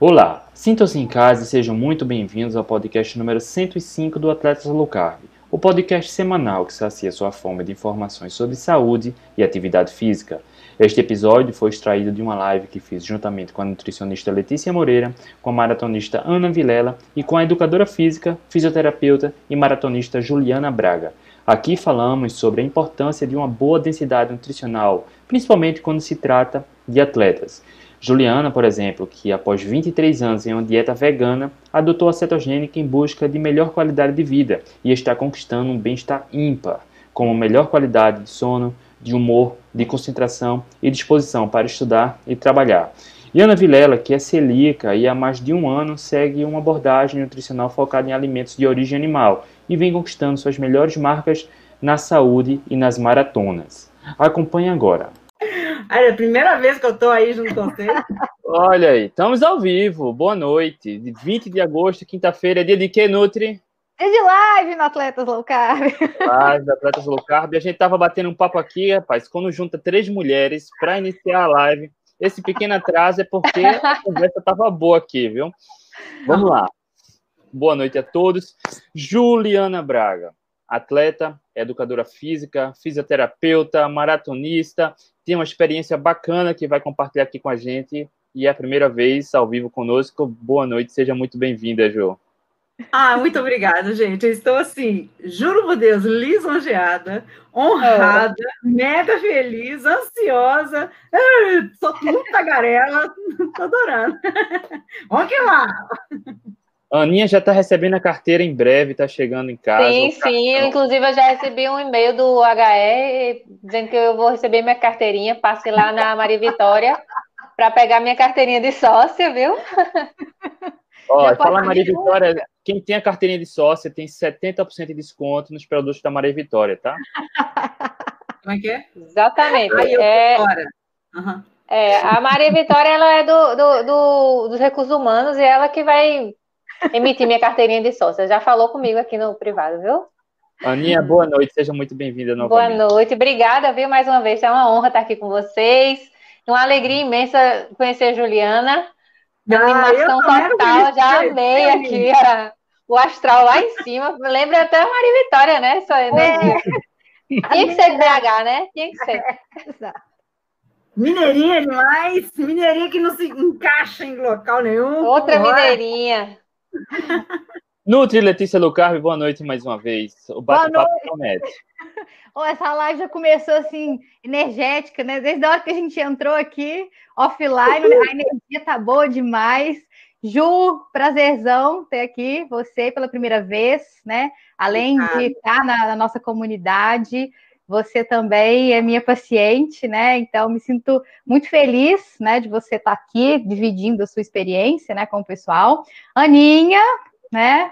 Olá, sintam-se em casa e sejam muito bem-vindos ao podcast número 105 do Atletas Low Carb, o podcast semanal que sacia sua fome de informações sobre saúde e atividade física. Este episódio foi extraído de uma live que fiz juntamente com a nutricionista Letícia Moreira, com a maratonista Ana Vilela e com a educadora física, fisioterapeuta e maratonista Juliana Braga. Aqui falamos sobre a importância de uma boa densidade nutricional, principalmente quando se trata de atletas. Juliana, por exemplo, que após 23 anos em uma dieta vegana, adotou a cetogênica em busca de melhor qualidade de vida e está conquistando um bem-estar ímpar, como melhor qualidade de sono, de humor, de concentração e disposição para estudar e trabalhar. E Ana Vilela, que é celíaca e há mais de um ano segue uma abordagem nutricional focada em alimentos de origem animal e vem conquistando suas melhores marcas na saúde e nas maratonas. Acompanhe agora. É a primeira vez que eu estou aí junto com você. Olha aí, estamos ao vivo. Boa noite. De 20 de agosto, quinta-feira, é dia de quê, Nutri? É de live no Atletas Low Carb. Live do Atletas Low Carb. A gente tava batendo um papo aqui, rapaz, quando junta três mulheres para iniciar a live. Esse pequeno atraso é porque a conversa tava boa aqui, viu? Vamos lá. Boa noite a todos. Juliana Braga, atleta, educadora física, fisioterapeuta, maratonista, tem uma experiência bacana que vai compartilhar aqui com a gente e é a primeira vez ao vivo conosco. Boa noite, seja muito bem-vinda, Ju. Ah, muito obrigada, gente. Eu estou assim, juro por Deus, lisonjeada, honrada, oh. mega feliz, ansiosa. Sou tudo tagarela, tô adorando. Vamos que lá! A Aninha já está recebendo a carteira em breve, está chegando em casa. Sim, sim. Eu, inclusive, eu já recebi um e-mail do HE dizendo que eu vou receber minha carteirinha. Passe lá na Maria Vitória para pegar minha carteirinha de sócia, viu? Ó, fala Maria Vitória, quem tem a carteirinha de sócia tem 70% de desconto nos produtos da Maria Vitória, tá? Como é que é? Exatamente. Aí eu é, uhum. é, a Maria Vitória ela é do, do, do, dos recursos humanos e ela que vai emitir minha carteirinha de sócia. Já falou comigo aqui no privado, viu? Aninha, boa noite, seja muito bem-vinda novamente. Boa noite, obrigada, viu, mais uma vez. É uma honra estar aqui com vocês. Uma alegria imensa conhecer a Juliana. Ah, animação total, já amei aqui a, o astral lá em cima. Lembra até a Maria Vitória, né? Só, é. Tinha que ser BH, né? Tinha que ser. Mineirinha demais, mineirinha que não se encaixa em local nenhum. Outra mineirinha. Nutri Letícia Lucarve, boa noite mais uma vez. O bate-papo promete. Oh, essa live já começou assim, energética, né? Desde a hora que a gente entrou aqui, offline, a energia tá boa demais. Ju, prazerzão ter aqui você pela primeira vez, né? Além de estar na, na nossa comunidade, você também é minha paciente, né? Então, me sinto muito feliz, né, de você estar aqui dividindo a sua experiência, né, com o pessoal. Aninha, né?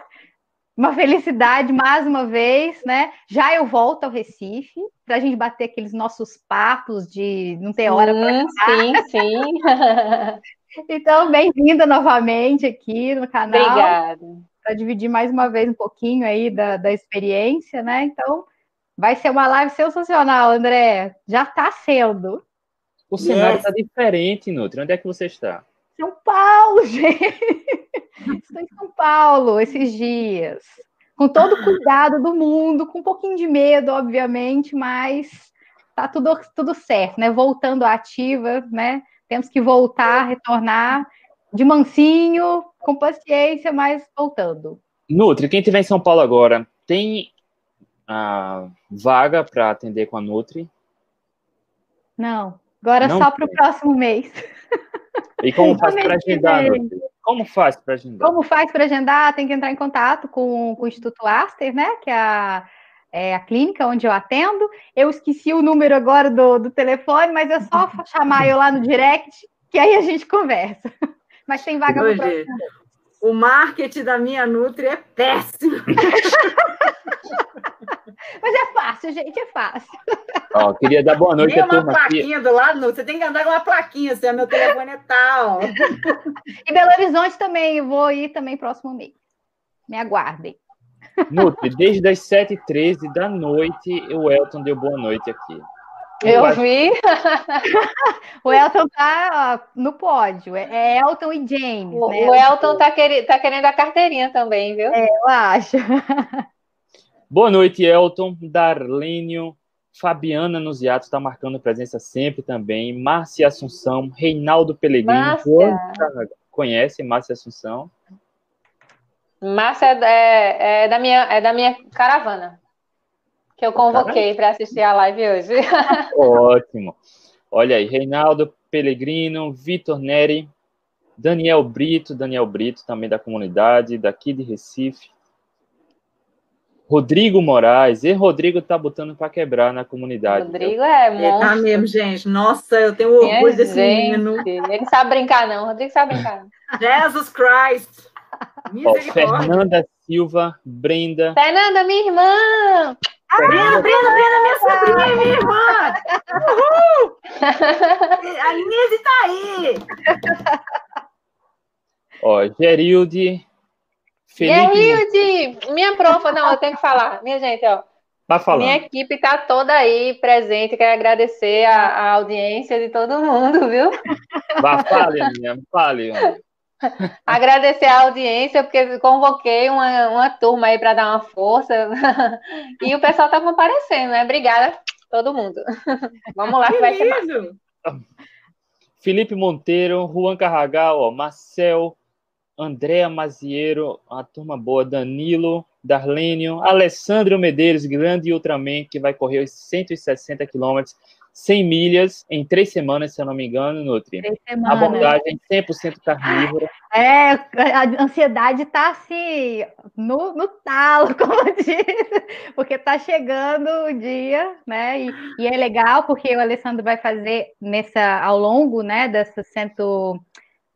Uma felicidade mais uma vez, né? Já eu volto ao Recife para a gente bater aqueles nossos papos de não ter hora para Sim, sim. então, bem-vinda novamente aqui no canal. Obrigada. Para dividir mais uma vez um pouquinho aí da, da experiência, né? Então, vai ser uma live sensacional, André. Já está sendo. O cenário está diferente, Nutri. Onde é que você está? São Paulo, gente. Estou em São Paulo esses dias. Com todo o cuidado do mundo, com um pouquinho de medo, obviamente, mas tá tudo, tudo certo, né? Voltando à ativa, né? Temos que voltar, retornar de mansinho, com paciência, mas voltando. Nutri, quem estiver em São Paulo agora, tem a vaga para atender com a Nutri? Não, agora Não só para o próximo mês. E como faz para agendar? Como faz para agendar? Como faz para agendar? Tem que entrar em contato com, com o Instituto Aster, né? Que é a, é a clínica onde eu atendo. Eu esqueci o número agora do, do telefone, mas é só chamar eu lá no direct, que aí a gente conversa. Mas tem vaga no próximo. O marketing da minha Nutri é péssimo. Mas é fácil, gente, é fácil. Ó, queria dar boa noite tem a turma. uma plaquinha aqui. do lado, você tem que andar com uma plaquinha, assim, meu telefone é tal. e Belo Horizonte também, eu vou ir também próximo mês. Me aguardem. Nutri, desde as 7h13 da noite, o Elton deu boa noite aqui. Eu vi. o Elton tá ó, no pódio. É, é Elton e James. O, né? o Elton tá, quer, tá querendo a carteirinha também, viu? É, eu acho. Boa noite, Elton, Darlênio, Fabiana Nuziato está marcando presença sempre também. Márcia Assunção, Reinaldo Pellegrino. Márcia. Conhece Márcia Assunção? Márcia é, é, da minha, é da minha caravana, que eu convoquei para assistir a live hoje. Ótimo. Olha aí, Reinaldo Pellegrino, Vitor Neri, Daniel Brito, Daniel Brito, também da comunidade, daqui de Recife. Rodrigo Moraes, e Rodrigo tá botando para quebrar na comunidade. Rodrigo é monstro. tá mesmo, gente. Nossa, eu tenho Minha orgulho desse gente, menino. Ele sabe brincar, não. Rodrigo sabe brincar. não. Jesus Christ. Ó. Fernanda Silva, Brenda. Fernanda, minha irmã! Brenda, Brenda, Brenda, minha sobrinha, minha irmã. Uhul! A Nise tá aí. Ó, Gerilde, E aí, Felipe. Hilde? Minha profa, não, eu tenho que falar. Minha gente, ó. Tá falando. Minha equipe está toda aí presente. Quero agradecer a, a audiência de todo mundo, viu? Vá, fale, Aninha, fale. Agradecer a audiência, porque convoquei uma, uma turma aí para dar uma força. E o pessoal está comparecendo, né? Obrigada, todo mundo. Vamos lá, que vai ser. Felipe Monteiro, Juan Carragal, ó, Marcel, Andréa Maziero, a turma boa, Danilo, Darlênio, Alessandro Medeiros, grande Ultraman, que vai correr os 160 quilômetros, 100 milhas, em três semanas, se eu não me engano, Nutri. Três semanas. Abordagem 100% carnívora. É, a ansiedade tá assim, no, no talo, como diz, porque tá chegando o dia, né? E, e é legal porque o Alessandro vai fazer nessa, ao longo, né, dessas cento,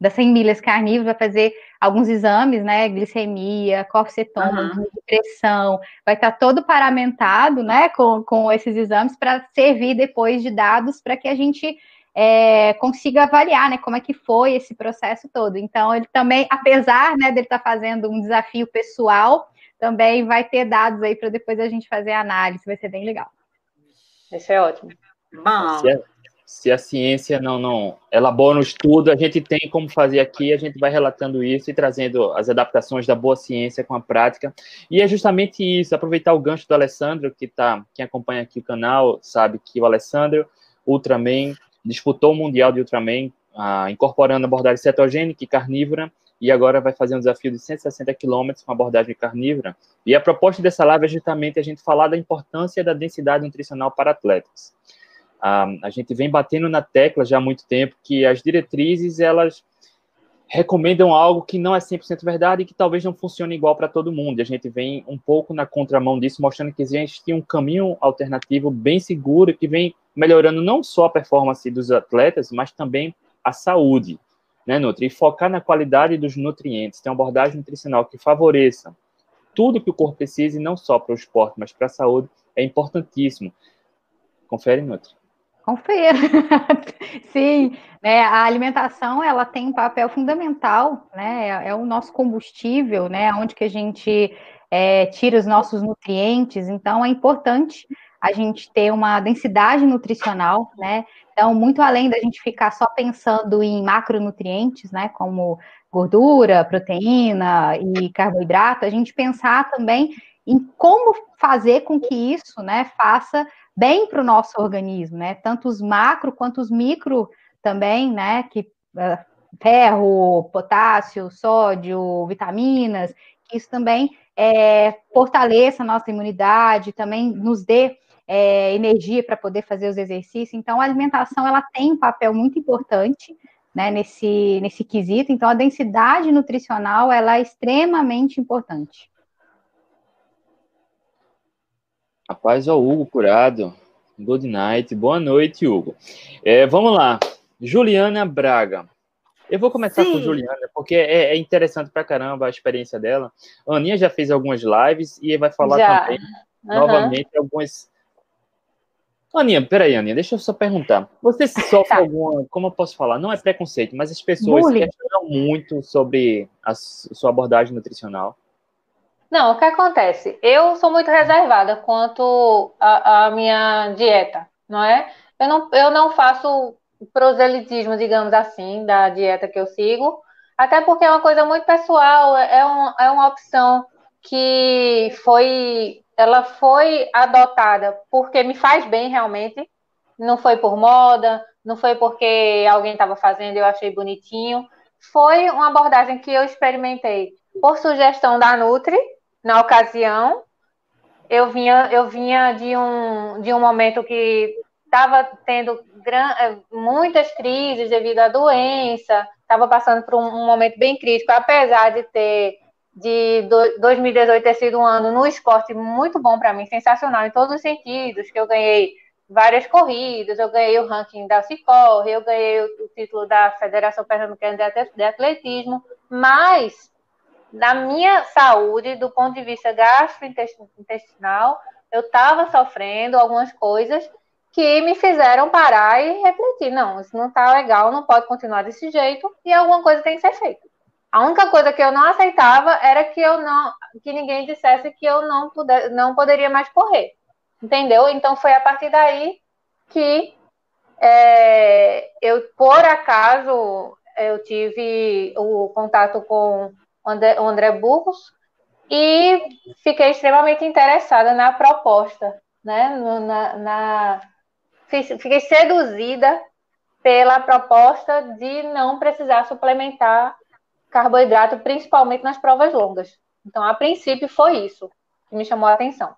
das 100 milhas carnívoras, vai fazer alguns exames, né? Glicemia, corsetômetro, pressão, vai estar todo paramentado, né, com, com esses exames para servir depois de dados para que a gente é, consiga avaliar, né, como é que foi esse processo todo. Então, ele também, apesar, né, dele estar fazendo um desafio pessoal, também vai ter dados aí para depois a gente fazer a análise, vai ser bem legal. Isso é ótimo. Bom, Se a, ciência não, não elabora um estudo, a gente tem como fazer aqui, a gente vai relatando isso e trazendo as adaptações da boa ciência com a prática. E é justamente isso, aproveitar o gancho do Alessandro, que tá, quem acompanha aqui o canal sabe que o Alessandro, Ultraman, disputou o Mundial de Ultraman, ah, incorporando abordagem cetogênica e carnívora, e agora vai fazer um desafio de 160 quilômetros com abordagem carnívora. E a proposta dessa live é justamente a gente falar da importância da densidade nutricional para atletas. A gente vem batendo na tecla já há muito tempo que as diretrizes, elas recomendam algo que não é 100% verdade e que talvez não funcione igual para todo mundo. E a gente vem um pouco na contramão disso, mostrando que existe um caminho alternativo bem seguro que vem melhorando não só a performance dos atletas, mas também a saúde, né, Nutri? E focar na qualidade dos nutrientes, ter uma abordagem nutricional que favoreça tudo que o corpo precisa, e não só para o esporte, mas para a saúde, é importantíssimo. Confere, Nutri. Confere. Sim, né, a alimentação ela tem um papel fundamental, né? É, é o nosso combustível, né? Onde que a gente é, tira os nossos nutrientes. Então é importante a gente ter uma densidade nutricional, né? Então, muito além da gente ficar só pensando em macronutrientes, né? Como gordura, proteína e carboidrato, a gente pensar também em como fazer com que isso, né, faça bem para o nosso organismo, né? Tanto os macro quanto os micro também, né? Que uh, ferro, potássio, sódio, vitaminas, que isso também é, fortaleça a nossa imunidade, também nos dê é, energia para poder fazer os exercícios. Então, a alimentação ela tem um papel muito importante né, nesse, nesse quesito. Então, a densidade nutricional ela é extremamente importante. Rapaz, ó, Hugo Curado. Good night. Boa noite, Hugo. É, vamos lá. Juliana Braga. Eu vou começar Sim. com Juliana, porque é, é interessante pra caramba a experiência dela. A Aninha já fez algumas lives e vai falar Já. também, Aham. novamente, algumas. Aninha, peraí, Aninha, deixa eu só perguntar. Você sofre Tá. alguma, como eu posso falar? Não é preconceito, mas as pessoas Bullying. questionam muito sobre a sua abordagem nutricional. Não, o que acontece? Eu sou muito reservada quanto à minha dieta, não é? Eu não, eu não faço proselitismo, digamos assim, da dieta que eu sigo, até porque é uma coisa muito pessoal, é, um, é uma opção que foi, ela foi adotada porque me faz bem realmente, não foi por moda, não foi porque alguém estava fazendo e eu achei bonitinho, foi uma abordagem que eu experimentei por sugestão da Nutri, na ocasião. Eu vinha, eu vinha de, um, de um momento que estava tendo gran, eh, muitas crises devido à doença, estava passando por um, um, momento bem crítico, apesar de ter de 2018 ter sido um ano no esporte muito bom para mim, sensacional em todos os sentidos, que eu ganhei várias corridas, eu ganhei o ranking da Cicorre, eu ganhei o, título da Federação Pernambucana de Atletismo, mas na minha saúde, do ponto de vista gastrointestinal, eu estava sofrendo algumas coisas que me fizeram parar e refletir. Não, isso não está legal, não pode continuar desse jeito e alguma coisa tem que ser feita. A única coisa que eu não aceitava era que eu não, que ninguém dissesse que eu não, puder, não poderia mais correr. Entendeu? Então foi a partir daí que é, eu, por acaso, eu tive o contato com André, o André Burgos e fiquei extremamente interessada na proposta, né? Na, na, fiquei seduzida pela proposta de não precisar suplementar carboidrato, principalmente nas provas longas. Então, a princípio, foi isso que me chamou a atenção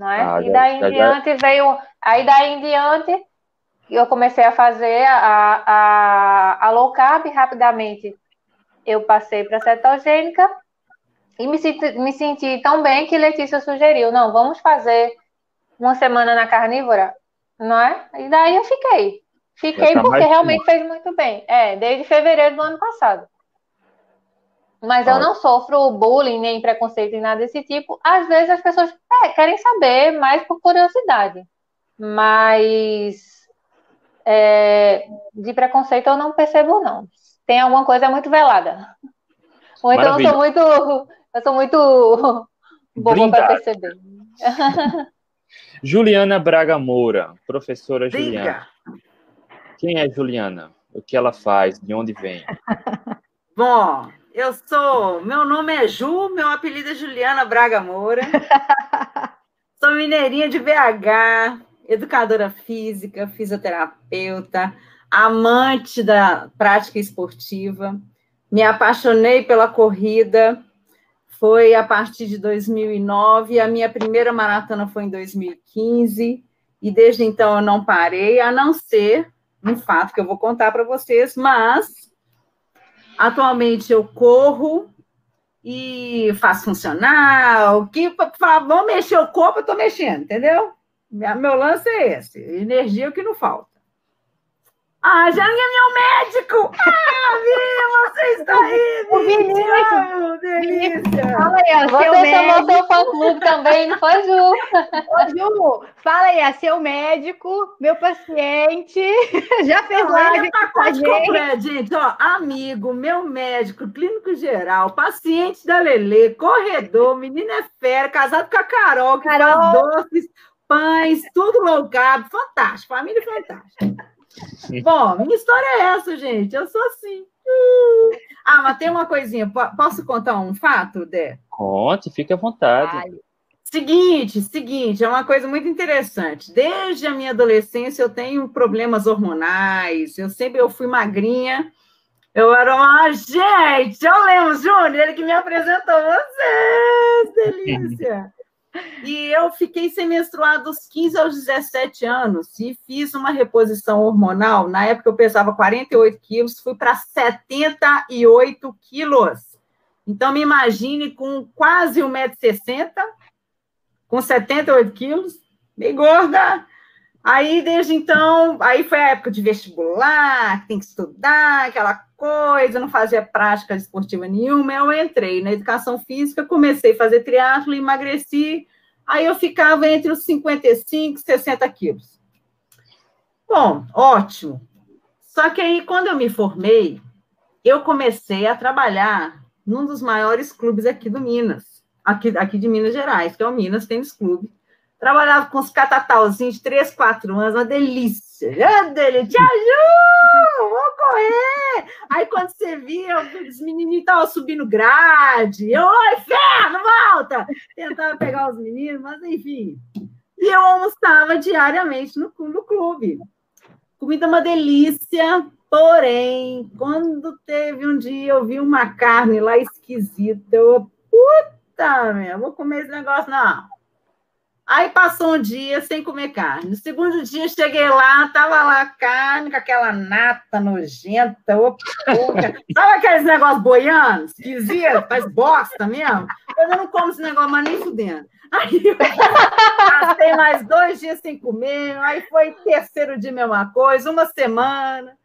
não é? Ah, e daí em já, diante veio, aí daí em diante eu comecei a fazer a, a, a low carb rapidamente. Eu passei para cetogênica e me senti, me senti tão bem que Letícia sugeriu, não, vamos fazer uma semana na carnívora, não é? E daí eu fiquei. Fiquei tá porque realmente fez muito bem. É, desde fevereiro do ano passado. Mas eu não sofro bullying, nem preconceito, nem nada desse tipo. Às vezes as pessoas é, querem saber mais por curiosidade. Mas é, de preconceito eu não percebo, não. Tem alguma coisa muito velada. Ou então eu sou muito. Eu sou muito boba para perceber. Juliana Braga Moura, professora Juliana. Quem é Juliana? O que ela faz? De onde vem? Bom, eu sou. Meu nome é Ju, meu apelido é Juliana Braga Moura. sou mineirinha de BH, educadora física, fisioterapeuta, amante da prática esportiva. Me apaixonei pela corrida. Foi a partir de 2009. A minha primeira maratona foi em 2015. E desde então eu não parei, a não ser um fato que eu vou contar para vocês, mas Atualmente eu corro e faço funcional, que vamos mexer o corpo, eu estou mexendo, entendeu? Meu lance é esse, energia é o que não falta. Ah, já é meu médico! Ah, Vi, você está aí, o Vinícius! delícia! Fala aí, você chamou médico. seu fã-clube também, não foi, Ju? Ô, Ju, fala aí, é seu médico, meu paciente, já fez não, live é com a gente. Completo, gente, ó, amigo, meu médico, clínico geral, paciente da Lelê, corredor, menina é fera, casado com a Carol, que Carol. faz doces, pães, tudo low carb, fantástico, família fantástica. Bom, minha história é essa, gente. Eu sou assim. Ah, mas tem uma coisinha. Posso contar um fato, Dé? Conte, fique à vontade. Ai. Seguinte, seguinte, é uma coisa muito interessante. Desde a minha adolescência eu tenho problemas hormonais. Eu sempre eu fui magrinha. Eu era uma gente. Eu lembro, Júnior, ele que me apresentou vocês. Delícia. E eu fiquei sem menstruar dos 15 aos 17 anos e fiz uma reposição hormonal. Na época eu pesava 48 quilos, fui para 78 quilos. Então, me imagine com quase 1,60m, com 78 quilos, bem gorda. Aí, desde então, aí foi a época de vestibular, tem que estudar, aquela coisa, não fazia prática esportiva nenhuma. Eu entrei na educação física, comecei a fazer triatlo, emagreci, aí eu ficava entre os 55 e 60 quilos. Bom, ótimo. Só que aí, quando eu me formei, eu comecei a trabalhar num dos maiores clubes aqui do Minas, aqui, aqui de Minas Gerais, que é o Minas Tênis Clube Trabalhava com os catatauzinhos de 3, 4 anos, uma delícia. Delícia. Tia Ju, vou correr! Aí quando você via, os menininhos estavam subindo grade. Eu, oi, ferro, volta! Tentava pegar os meninos, mas enfim. E eu almoçava diariamente no, no clube. Comida uma delícia, porém, quando teve um dia eu vi uma carne lá esquisita, eu, puta, meu, vou comer esse negócio, não. Aí passou um dia sem comer carne. No segundo dia, cheguei lá, tava lá carne com aquela nata nojenta. Opa, Sabe aqueles negócios boianos? Esquisito, faz bosta mesmo? Eu não como esse negócio, mas nem fudendo. Aí eu passei mais dois dias sem comer. Aí foi terceiro dia, mesma coisa, uma semana.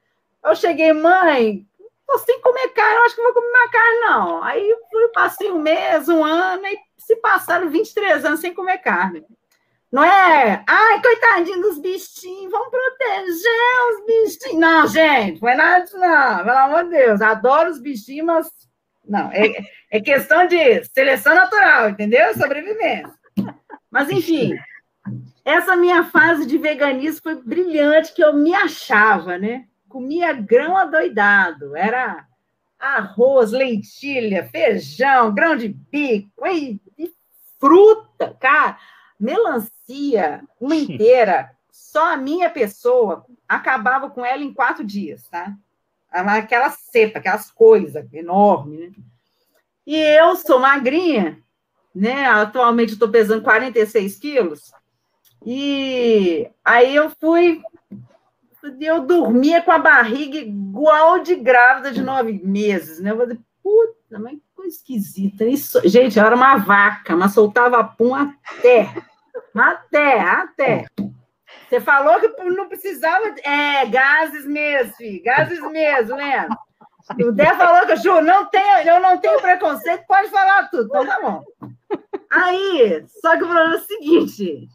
Eu cheguei, mãe, tô sem comer carne, eu acho que não vou comer mais carne, não. Aí passei um mês, um ano, e se passaram 23 anos sem comer carne. Não é? Ai, coitadinho dos bichinhos, vamos proteger os bichinhos. Não, gente, não é nada disso, não. Pelo amor de Deus, adoro os bichinhos, mas. Não, é, é questão de seleção natural, entendeu? Sobrevivência. Mas, enfim, essa minha fase de veganismo foi brilhante, que eu me achava, né? Comia grão adoidado, era arroz, lentilha, feijão, grão de bico, e, e fruta, cara, melancia, uma inteira, só a minha pessoa acabava com ela em quatro dias, tá? Aquela cepa, aquelas coisas enormes, né? E eu sou magrinha, né? Atualmente estou pesando 46 quilos. E aí eu fui eu dormia com a barriga igual de grávida de nove meses, né? Eu falei, puta, mas que coisa esquisita. Isso, gente, eu era uma vaca, mas soltava pum até. Até, até. Você falou que não precisava. É, gases mesmo, filho, gases mesmo, né? O Dé falou que Ju, não tenho, eu não tenho preconceito, pode falar tudo, então tá bom. Aí, só que o problema é o seguinte,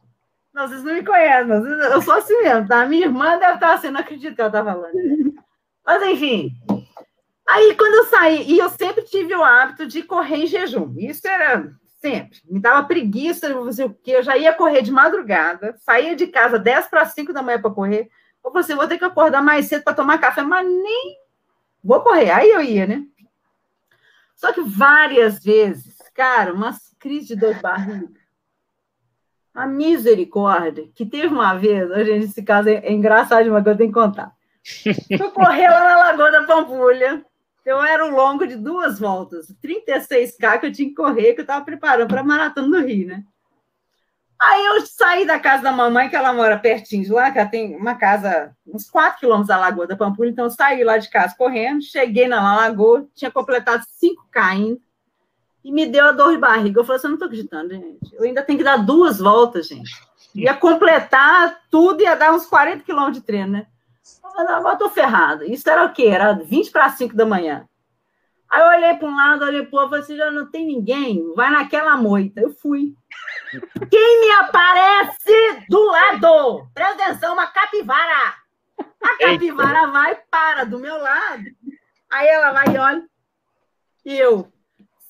não, vocês não me conhecem, eu sou assim mesmo, tá? Minha irmã deve estar assim, não acredito que ela está falando. Mas, enfim. Aí, quando eu saí, e eu sempre tive o hábito de correr em jejum. Isso era sempre. Me dava preguiça, fazer o quê? Eu já ia correr de madrugada, saía de casa 10 para 5 da manhã para correr. Eu falei assim, vou ter que acordar mais cedo para tomar café, mas nem vou correr. Aí eu ia, né? Só que várias vezes, cara, umas crises de dor de barriga a misericórdia, que teve uma vez, gente, esse caso é, é engraçado, mas eu tenho que contar. Eu corri lá na Lagoa da Pampulha, então era um longo de duas voltas, 36K que eu tinha que correr, que eu estava preparando para a Maratona do Rio, né? Aí eu saí da casa da mamãe, que ela mora pertinho de lá, que ela tem uma casa, uns 4 quilômetros da Lagoa da Pampulha, então eu saí lá de casa correndo, cheguei na Lagoa, tinha completado 5K ainda, e me deu a dor de barriga. Eu falei assim, eu não estou acreditando, gente. Eu ainda tenho que dar duas voltas, gente. Ia completar tudo, ia dar uns 40 quilômetros de treino, né? Não, eu estou ferrada. Isso era o quê? Era 20 para 5 da manhã. Aí eu olhei para um lado, olhei para o outro, falei assim, já não tem ninguém, vai naquela moita. Eu fui. Quem me aparece do lado? Presta atenção, uma capivara. A capivara Eita. vai, para do meu lado. Aí ela vai e olha. E eu,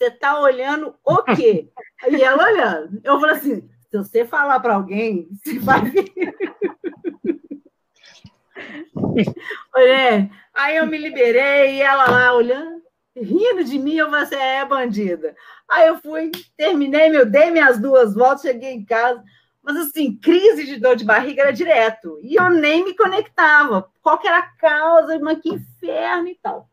você está olhando o quê? E ela olhando. Eu falei assim: se você falar para alguém, você vai. Olha, aí eu me liberei e ela lá olhando, rindo de mim, eu falei assim, é bandida. Aí eu fui, terminei, meu, dei minhas duas voltas, cheguei em casa, mas assim, crise de dor de barriga era direto, e eu nem me conectava, qual que era a causa, mas que inferno e tal.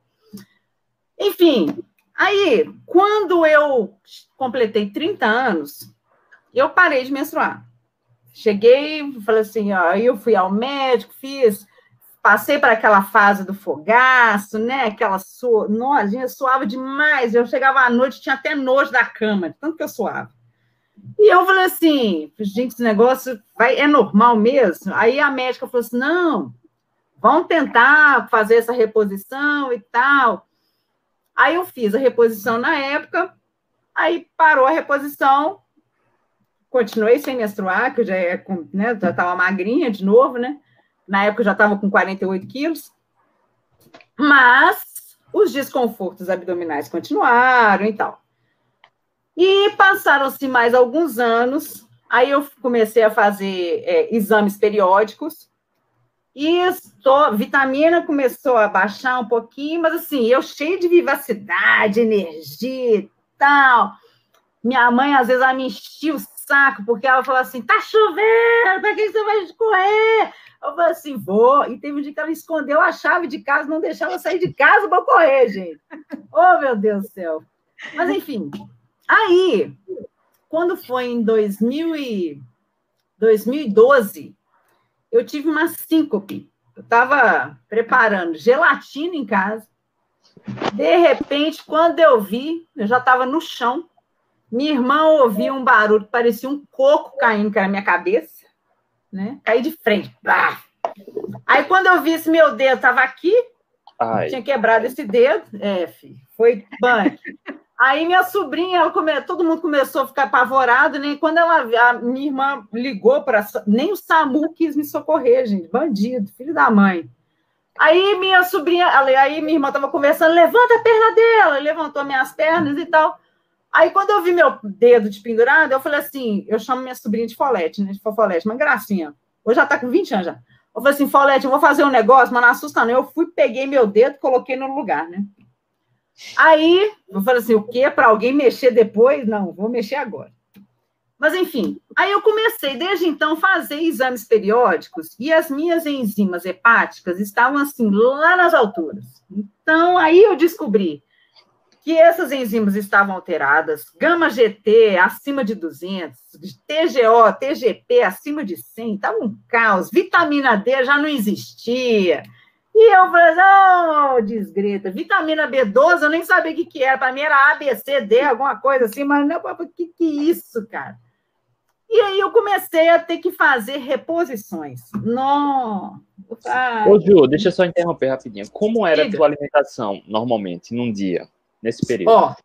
Enfim, Aí, quando eu completei 30 anos, eu parei de menstruar. Cheguei, falei assim, ó, eu fui ao médico, fiz, passei para aquela fase do fogaço, né? Aquela sua, nossa, suava demais. Eu chegava à noite, tinha até nojo da cama, tanto que eu suava. E eu falei assim, gente, esse negócio vai, é normal mesmo? Aí a médica falou assim: não, vamos tentar fazer essa reposição e tal. Aí eu fiz a reposição na época, aí parou a reposição, continuei sem menstruar, que eu já é, né, estava magrinha de novo, né? Na época eu já estava com 48 quilos, mas os desconfortos abdominais continuaram e tal. E passaram-se mais alguns anos, Aí eu comecei a fazer é, exames periódicos estou, vitamina começou a baixar um pouquinho, mas assim, eu cheio de vivacidade, energia e tal. Minha mãe, às vezes, ela me enchia o saco, porque ela falou assim: tá chovendo, para que você vai correr? Eu falei assim: vou. E teve um dia que ela escondeu a chave de casa, não deixava eu sair de casa para correr, gente. Oh, meu Deus do céu. Mas, enfim. Aí, quando foi em 2000 e 2012, eu tive uma síncope. Eu estava preparando gelatina em casa. De repente, quando eu vi, eu já estava no chão. Minha irmã ouvia um barulho que parecia um coco caindo na minha cabeça, né? Caí de frente. Aí, quando eu vi esse meu dedo estava aqui, Ai. tinha quebrado esse dedo, é, filho, foi punk. Aí minha sobrinha, ela come... todo mundo começou a ficar apavorado, né? Quando ela, a minha irmã ligou para nem o SAMU quis me socorrer, gente, bandido, filho da mãe. Aí minha sobrinha, aí minha irmã estava conversando, levanta a perna dela, levantou minhas pernas e tal. Aí quando eu vi meu dedo de pendurado, eu falei assim, eu chamo minha sobrinha de Folete, né? De Fofolete, uma gracinha. Hoje já tá com 20 anos já. Eu falei assim, Folete, eu vou fazer um negócio, mas não assusta não. Eu fui, peguei meu dedo, coloquei no lugar, né? Aí, eu falei assim, o quê? Para alguém mexer depois? Não, vou mexer agora. Mas, enfim, aí eu comecei, desde então, a fazer exames periódicos e as minhas enzimas hepáticas estavam, assim, lá nas alturas. Então, aí eu descobri que essas enzimas estavam alteradas, gama GT acima de 200, TGO, TGP acima de 100, estava um caos, vitamina D já não existia, e eu falei, oh, desgrita, vitamina B12, eu nem sabia o que, que era. Para mim era A, B, C, D, alguma coisa assim, mas não, o que, que é isso, cara? E aí eu comecei a ter que fazer reposições. Não. Ô, Ju, deixa eu só interromper rapidinho. Como era Diga. a tua alimentação, normalmente, num dia, nesse período? Ó,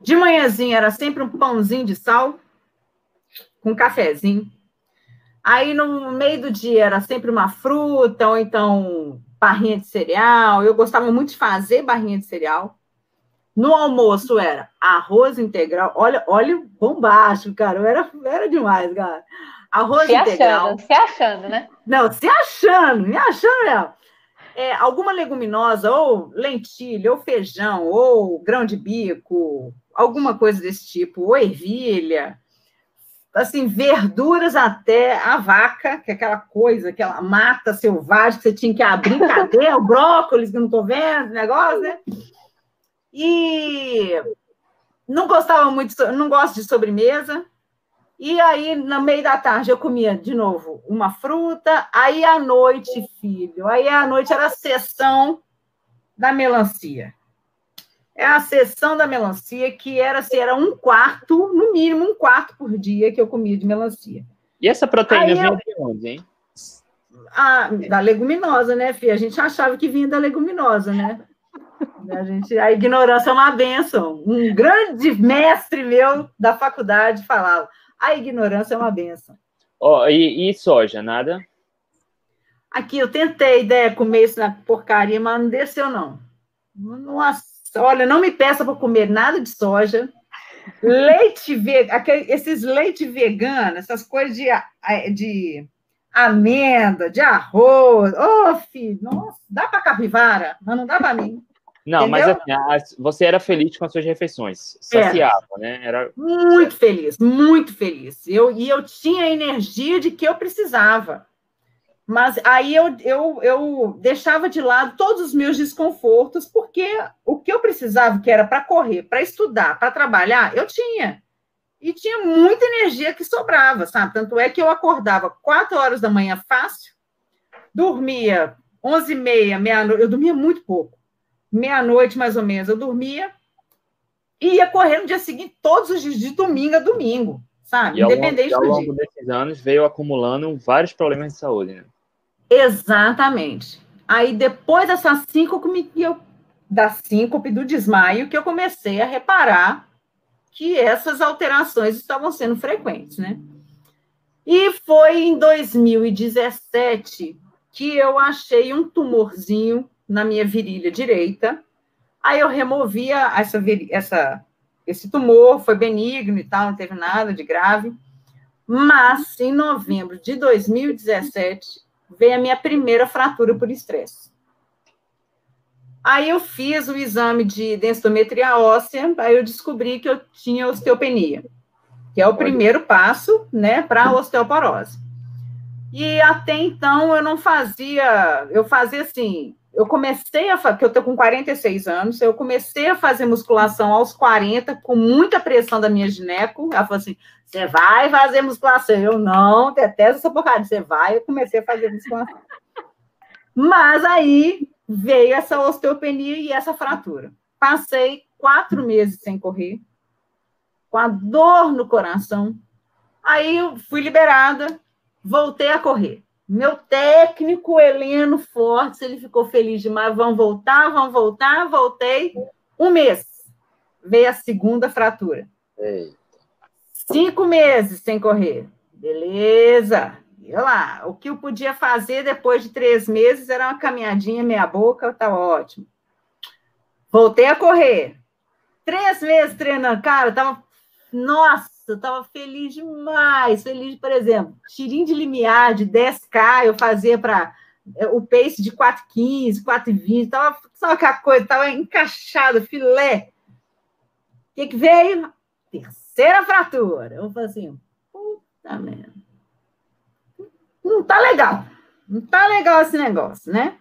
de manhãzinha era sempre um pãozinho de sal com cafezinho. Aí no meio do dia era sempre uma fruta, ou então barrinha de cereal. Eu gostava muito de fazer barrinha de cereal. No almoço era arroz integral. Olha, olha bombástico, cara. Eu era, era demais, cara. Arroz se integral. Achando, se achando, né? Não, se achando, me achando mesmo. É, alguma leguminosa, ou lentilha, ou feijão, ou grão de bico, alguma coisa desse tipo, ou ervilha assim, verduras até a vaca, que é aquela coisa, aquela mata selvagem que você tinha que abrir, cadê o brócolis que eu não estou vendo, negócio, né? E não gostava muito, não gosto de sobremesa. E aí, no meio da tarde, eu comia de novo uma fruta. Aí, à noite, filho, aí à noite era a sessão da melancia é a sessão da melancia, que era, assim, era um quarto, no mínimo um quarto por dia que eu comia de melancia. E essa proteína vinha de onde, hein? A, da leguminosa, né, Fia? A gente achava que vinha da leguminosa, né? A, gente, a ignorância é uma benção. Um grande mestre meu da faculdade falava: a ignorância é uma benção. Oh, e, e soja, nada? Aqui, eu tentei ideia né, comer isso na porcaria, mas não desceu, não. Nossa Olha, não me peça para comer nada de soja. Leite vegano, esses leite vegano, essas coisas de, de amêndoa, de arroz. Ô, oh, filho, nossa, dá para capivara, mas não dá para mim. Não, Entendeu? mas assim, você era feliz com as suas refeições, saciava, era. né? Era... Muito feliz, muito feliz. Eu, e eu tinha a energia de que eu precisava. Mas aí eu, eu, eu deixava de lado todos os meus desconfortos, porque o que eu precisava, que era para correr, para estudar, para trabalhar, eu tinha. E tinha muita energia que sobrava, sabe? Tanto é que eu acordava quatro horas da manhã fácil, dormia onze e meia, meia-noite, eu dormia muito pouco. Meia-noite, mais ou menos, eu dormia e ia correr no dia seguinte, todos os dias, de domingo a domingo, sabe? E Independente ao longo, ao longo desses anos veio acumulando vários problemas de saúde, né? Exatamente. Aí depois dessa síncope, eu, da síncope, do desmaio, que eu comecei a reparar que essas alterações estavam sendo frequentes, né? E foi em 2017 que eu achei um tumorzinho na minha virilha direita. Aí eu removia essa, essa, esse tumor, foi benigno e tal, não teve nada de grave. Mas, em novembro de 2017, veio a minha primeira fratura por estresse. Aí eu fiz o exame de densitometria óssea, aí eu descobri que eu tinha osteopenia, que é o primeiro passo, né, para a osteoporose. E até então eu não fazia, eu fazia assim, eu comecei a fazer, que eu estou com 46 anos, eu comecei a fazer musculação aos 40, com muita pressão da minha gineco. Ela falou assim: você vai fazer musculação. Eu não, detesto essa porcaria. Você vai, eu comecei a fazer musculação. Mas aí veio essa osteopenia e essa fratura. Passei quatro meses sem correr, com a dor no coração. Aí eu fui liberada, voltei a correr. Meu técnico, Heleno Fortes, ele ficou feliz demais. Vão voltar, vão voltar. Voltei um mês. Veio a segunda fratura. Eita. Cinco meses sem correr. Beleza. E lá, o que eu podia fazer depois de três meses era uma caminhadinha meia boca, tá ótimo. Voltei a correr. Três meses treinando, cara, tava, nossa, eu tava feliz demais, feliz, por exemplo, tirinho de limiar de 10K, eu fazia para é, o pace de 4,15, 4,20, tava só aquela coisa, tava encaixado, filé. O que, que veio? Terceira fratura. Eu falei assim, puta merda não tá legal. Não tá legal esse negócio, né?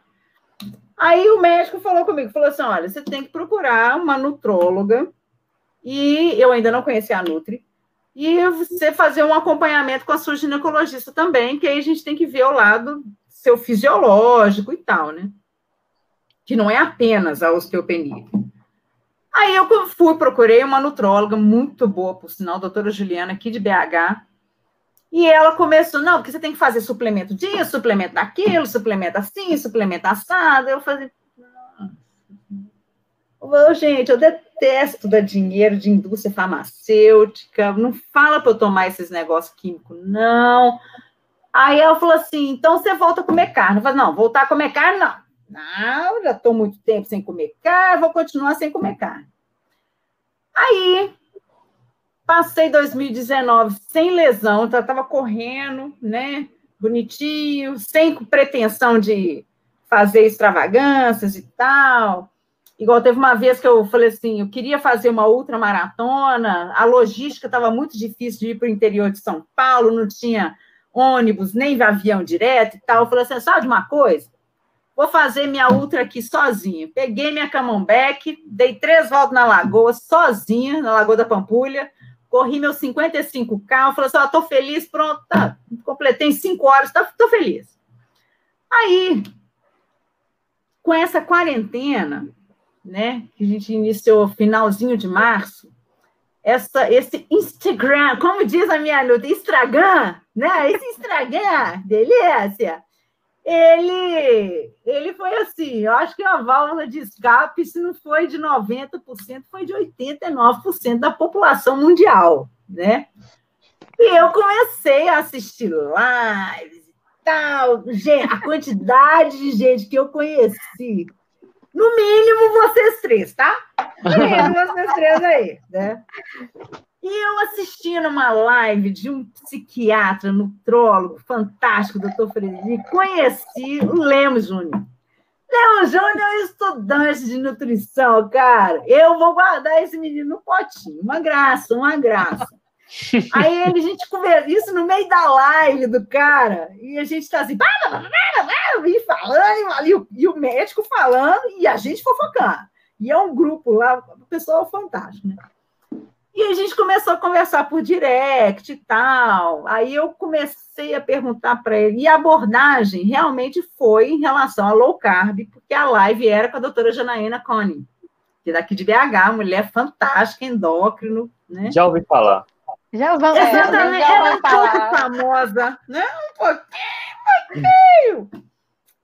Aí o médico falou comigo, falou assim, olha, você tem que procurar uma nutróloga, e eu ainda não conhecia a Nutri, e você fazer um acompanhamento com a sua ginecologista também, que aí a gente tem que ver o lado seu fisiológico e tal, né? Que não é apenas a osteopenia. Aí eu fui, procurei uma nutróloga muito boa, por sinal, doutora Juliana, aqui de BH, e ela começou, não, porque você tem que fazer suplemento disso, suplemento daquilo, suplemento assim, suplemento assado. Eu falei, gente, eu detesto dar dinheiro de indústria farmacêutica, não fala para eu tomar esses negócios químicos, não. Aí ela falou assim, então você volta a comer carne. Eu falei, não, voltar a comer carne, não. Não, já estou muito tempo sem comer carne, vou continuar sem comer carne. Aí Passei 2019 sem lesão, já estava correndo, né? Bonitinho, sem pretensão de fazer extravagâncias e tal. Igual teve uma vez que eu falei assim, eu queria fazer uma ultramaratona, a logística estava muito difícil de ir para o interior de São Paulo, não tinha ônibus, nem avião direto e tal. Eu falei assim, sabe de uma coisa? Vou fazer minha ultra aqui sozinha. Peguei minha camombeck, dei três voltas na lagoa, sozinha, na Lagoa da Pampulha, corri meus 55K, eu falei assim, ó, tô feliz, pronto, tá, completei em 5 horas, tá, feliz. Aí, com essa quarentena, né, que a gente iniciou finalzinho de março, essa, esse Instagram, como diz a minha luta, Instagram, né, esse Instagram, delícia, ele, ele foi assim, eu acho que a válvula de escape, se não foi de 90%, foi de 89% da população mundial, né? E eu comecei a assistir lives e tal, gente, a quantidade de gente que eu conheci, no mínimo vocês três, tá? No mínimo vocês três aí, né? E eu assistindo uma live de um psiquiatra, nutrólogo fantástico, doutor Frederico, conheci o Lemos Júnior. Lemos Júnior é estudante de nutrição, cara. Eu vou guardar esse menino no potinho. Uma graça, uma graça. Aí a gente conversa isso no meio da live do cara, e a gente tá assim, e falando, e o, e o médico falando, e a gente fofocando. E é um grupo lá, o pessoal fantástico, né? E a gente começou a conversar por direct e tal. Aí eu comecei a perguntar para ele. E a abordagem realmente foi em relação a low carb, porque a live era com a doutora Janaína Cone, que é daqui de BH, mulher fantástica, endócrino. Né? Já ouvi falar. Já vamos Exatamente, ela é um pouco famosa, né? Um pouquinho, um pouquinho.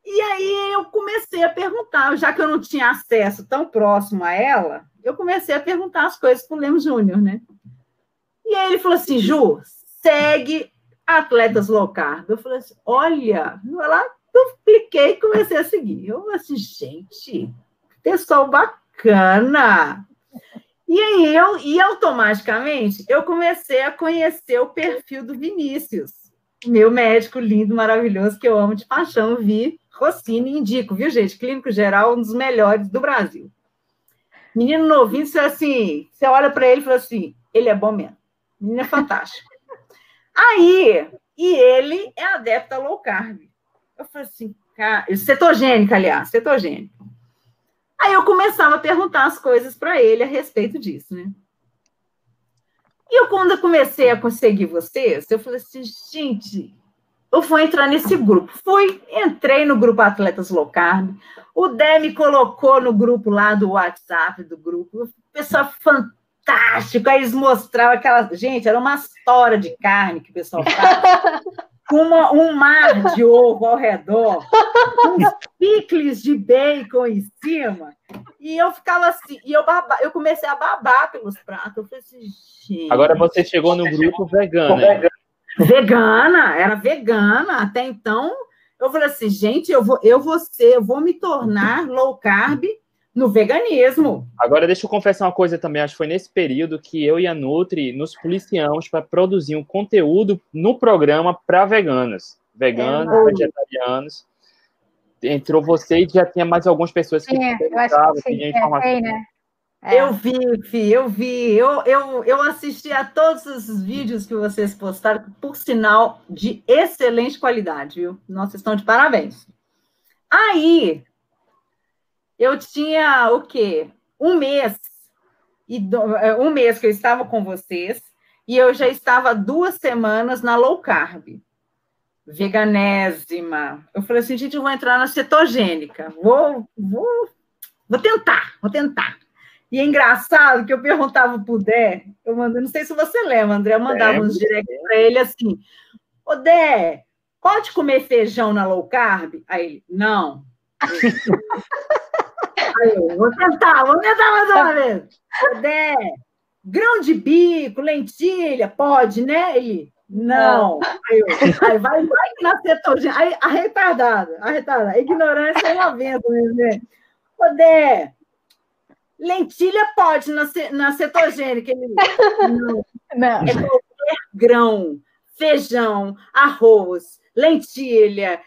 E aí eu comecei a perguntar, já que eu não tinha acesso tão próximo a ela, eu comecei a perguntar as coisas para o Lemos Júnior, né? E aí ele falou assim, Ju, segue atletas low carb. Eu falei assim, olha, lá, eu cliquei e comecei a seguir. Eu falei assim, gente, pessoal bacana. E aí eu, e automaticamente, eu comecei a conhecer o perfil do Vinícius, meu médico lindo, maravilhoso, que eu amo de paixão, vi Rossini, indico, viu, gente? Clínico geral, um dos melhores do Brasil. Menino novinho, você assim, você olha para ele e fala assim, ele é bom mesmo. Menino é fantástico. Aí, e ele é adepto a low carb. Eu falei assim, cara, cetogênica, aliás, cetogênica. Aí eu começava a perguntar as coisas para ele a respeito disso, né? E eu, quando eu comecei a conseguir vocês, eu falei assim, gente, eu vou entrar nesse grupo. Fui, entrei no grupo Atletas Low Carb. O Dé me colocou no grupo lá do WhatsApp do grupo. Pessoal fantástico. Aí eles mostravam aquela. Gente, era uma história de carne que o pessoal faz. Uma, um mar de ovo ao redor, uns picles de bacon em cima. E eu ficava assim, e eu, baba, eu comecei a babar pelos pratos. Eu falei assim, gente. Agora você chegou no grupo vegano. Né? Vegana, era vegana. Até então, eu falei assim, gente, eu vou, eu vou ser, eu vou me tornar low carb no veganismo. Agora, deixa eu confessar uma coisa também. Acho que foi nesse período que eu e a Nutri nos policiamos para produzir um conteúdo no programa para veganos, veganos, é, vegetarianos. Entrou você e já tinha mais algumas pessoas que é, eu acho que sim, é, né? É. Eu vi, Fih, eu vi. Eu, eu, eu assisti a todos os vídeos que vocês postaram, por sinal de excelente qualidade, viu? Nossa, estão de parabéns. Aí, eu tinha o quê? Um mês, e é, um mês que eu estava com vocês, e eu já estava duas semanas na low carb, veganésima. Eu falei assim, gente, eu vou entrar na cetogênica, vou, vou, vou tentar, vou tentar. E é engraçado que eu perguntava pro Dé, eu mando, não sei se você lembra, André, eu mandava é, uns directs para ele assim: Ô Dé, pode comer feijão na low carb? Aí ele, não. Aí vou tentar, vou tentar mais uma vez. Dé, grão de bico, lentilha, pode, né? Ele, não. Aí, eu, aí vai, vai na cetogênica. Aí a retardada, a retardada, a ignorância é uma venda né? Ô, Dé, lentilha pode na, na cetogênica. Ele, não. não. É qualquer grão, feijão, arroz, lentilha,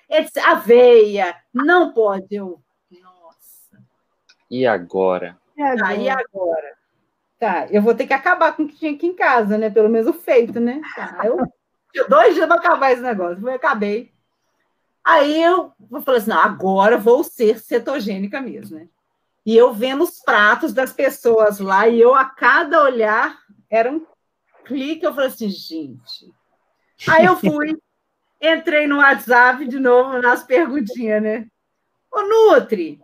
aveia, não pode. Eu, e agora? Tá, e agora? Tá, eu vou ter que acabar com o que tinha aqui em casa, né? Pelo menos o feito, né? Tá, eu dois dias para acabar esse negócio. Eu acabei. Aí eu falei assim: não, agora vou ser cetogênica mesmo, né? E eu vendo os pratos das pessoas lá, e eu a cada olhar era um clique, eu falei assim, gente. Aí eu fui, entrei no WhatsApp de novo nas perguntinhas, né? Ô, Nutri,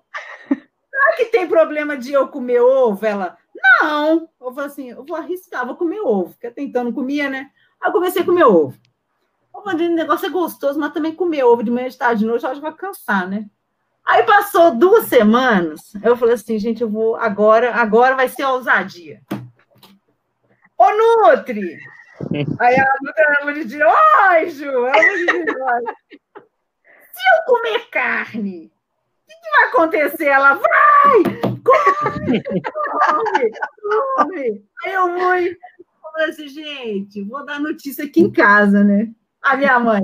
Será que tem problema de eu comer ovo? Ela, não. Eu falei assim, eu vou arriscar, vou comer ovo, porque até então não comia, né? Aí eu comecei a comer ovo. Eu falei, o negócio é gostoso, mas também comer ovo de manhã, de tarde, de noite, eu acho que vai cansar, né? Aí passou duas semanas, eu falei assim, gente, eu vou agora, agora vai ser a ousadia. Ô, Nutri! Aí a Nutri era muito de oi, Ju! Se eu comer carne, que, que, vai acontecer? Ela vai! Come! Come! Come! Aí eu falei assim, gente, vou dar notícia aqui em casa, né? A minha mãe,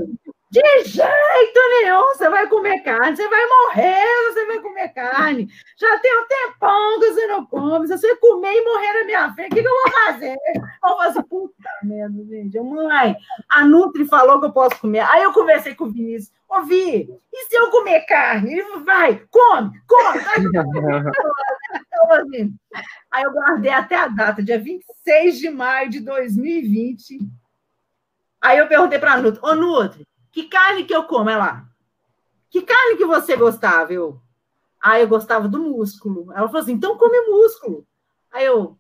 de jeito nenhum você vai comer carne, você vai morrer, você vai comer carne. Já tem um tempão que você não come. Se você comer e morrer na minha frente, o que, que eu vou fazer? Eu vou fazer, puta merda, gente. Mãe, a Nutri falou que eu posso comer. Aí eu conversei com o Vinícius. Ouvi, e se eu comer carne? Ele vai, come, come. Então, assim, aí eu guardei até a data, dia 26 de maio de 2020. Aí eu perguntei para a Nutri, ô Nutri, que carne que eu como? Ela, que carne que você gostava? Eu, ah, eu gostava do músculo. Ela falou assim, então come músculo. Aí eu,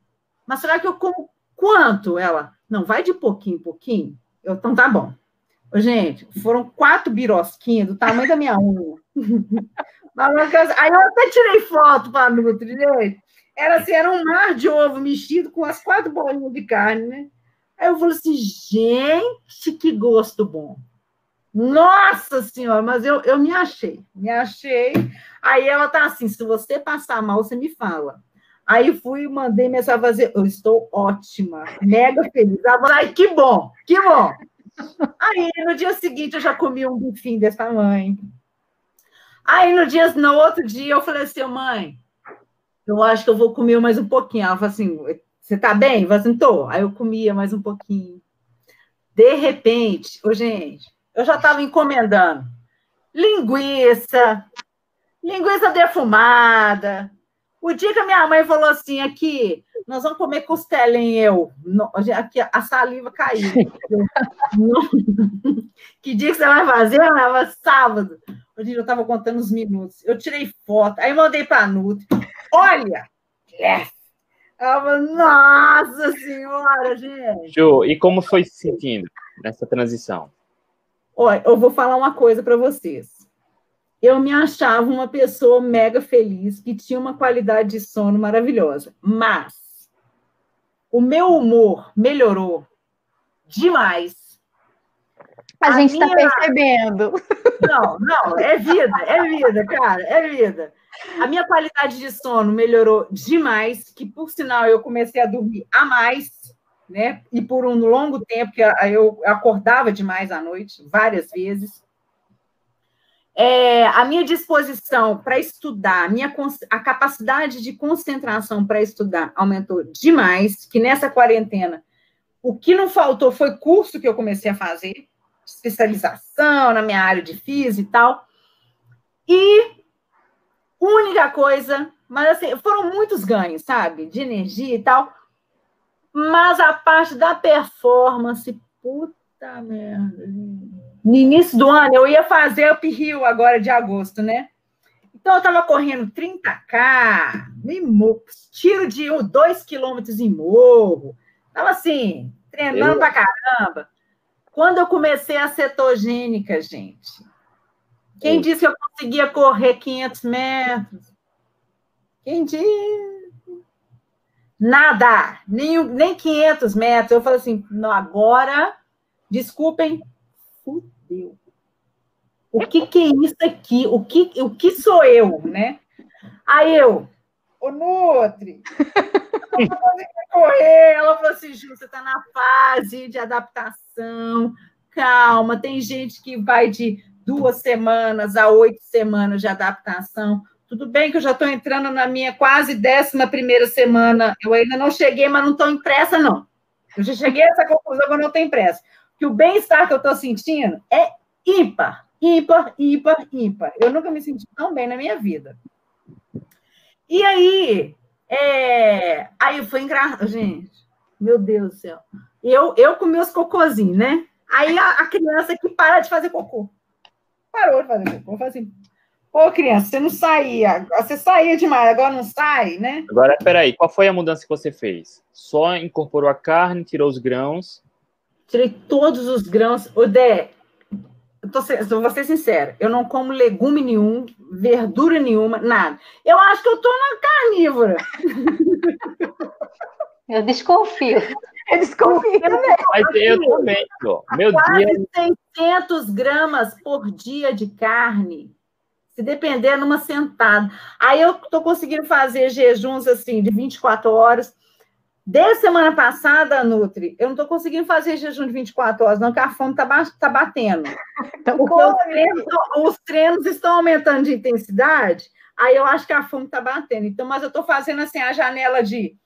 mas será que eu como quanto? Ela, não, vai de pouquinho em pouquinho. Eu, então tá bom. Gente, foram quatro birosquinhas do tamanho da minha unha. Aí eu até tirei foto para a Nutri, gente. Era assim, era um mar de ovo mexido com as quatro bolinhas de carne, né? Aí eu falei assim, gente, que gosto bom. Nossa Senhora, mas eu, eu me achei, me achei. Aí ela tá assim: se você passar mal, você me fala. Aí fui mandei mensagem fazer. Eu estou ótima, mega feliz. Ela falou, ai, que bom, que bom. Aí no dia seguinte eu já comi um bifinho desse tamanho. Aí no dia, no outro dia eu falei assim, mãe, eu acho que eu vou comer mais um pouquinho. Ela falou assim, você tá bem? Eu falei assim, tô. Aí eu comia mais um pouquinho. De repente, oh, gente, eu já estava encomendando linguiça, linguiça defumada. O dia que a minha mãe falou assim, aqui, nós vamos comer costelinha, eu, aqui, a saliva caiu. que dia que você vai fazer? Ela sábado. Hoje eu estava contando os minutos. Eu tirei foto, aí mandei para a Nutri. Olha! Yes! Ela nossa senhora, gente! Ju, e como foi se sentindo nessa transição? Olha, eu vou falar uma coisa para vocês. Eu me achava uma pessoa mega feliz, que tinha uma qualidade de sono maravilhosa, mas o meu humor melhorou demais. A, a gente está minha... percebendo. Não, não, é vida, é vida, cara, é vida. A minha qualidade de sono melhorou demais, que por sinal eu comecei a dormir a mais, né? E por um longo tempo que eu acordava demais à noite, várias vezes. É, a minha disposição para estudar, a, minha, a capacidade de concentração para estudar aumentou demais, que nessa quarentena o que não faltou foi curso que eu comecei a fazer, especialização na minha área de física e tal. E única coisa, mas assim, foram muitos ganhos, sabe? De energia e tal. Mas a parte da performance, puta merda. No início do ano, eu ia fazer o Rio agora de agosto, né? Então, eu estava correndo 30K, tiro de 2 quilômetros em morro. Estava assim, treinando eu... pra caramba. Quando eu comecei a cetogênica, gente, quem disse que eu conseguia correr 500 metros? Quem disse? Nada, nem, nem 500 metros. Eu falei assim, não, agora, desculpem, fudeu. O que, que é isso aqui? O que, o que sou eu, né? Aí eu, ô Nutri, correr. Ela falou assim, Ju, você está na fase de adaptação, calma, tem gente que vai de duas semanas a oito semanas de adaptação. Tudo bem que eu já estou entrando na minha quase décima primeira semana. Eu ainda não cheguei, mas não estou em pressa, não. Eu já cheguei a essa conclusão eu não tenho pressa. Que o bem-estar que eu estou sentindo é ímpar, ímpar, ímpar, ímpar. Eu nunca me senti tão bem na minha vida. E aí, é... aí foi engraçado, gente. Meu Deus do céu. Eu, eu comi os cocôzinhos, né? Aí a, a criança que para de fazer cocô parou de fazer cocô. Falei assim, ô criança, você não saía, você saía demais, agora não sai, né? Agora, peraí, qual foi a mudança que você fez? Só incorporou a carne, tirou os grãos? Tirei todos os grãos. O Dé, eu tô, vou ser sincera, eu não como legume nenhum, verdura nenhuma, nada. Eu acho que eu tô na carnívora. Eu desconfio. Eu desconfio também. Mas eu também, tô. Meu Quase dia... 600 gramas por dia de carne. Se depender, numa sentada. Aí eu estou conseguindo fazer jejuns assim de 24 horas. Desde semana passada, Nutri, eu não estou conseguindo fazer jejum de 24 horas, não, porque a fome está tá batendo. Então, os treinos, os treinos estão aumentando de intensidade, aí eu acho que a fome está batendo. Então, mas eu estou fazendo assim a janela de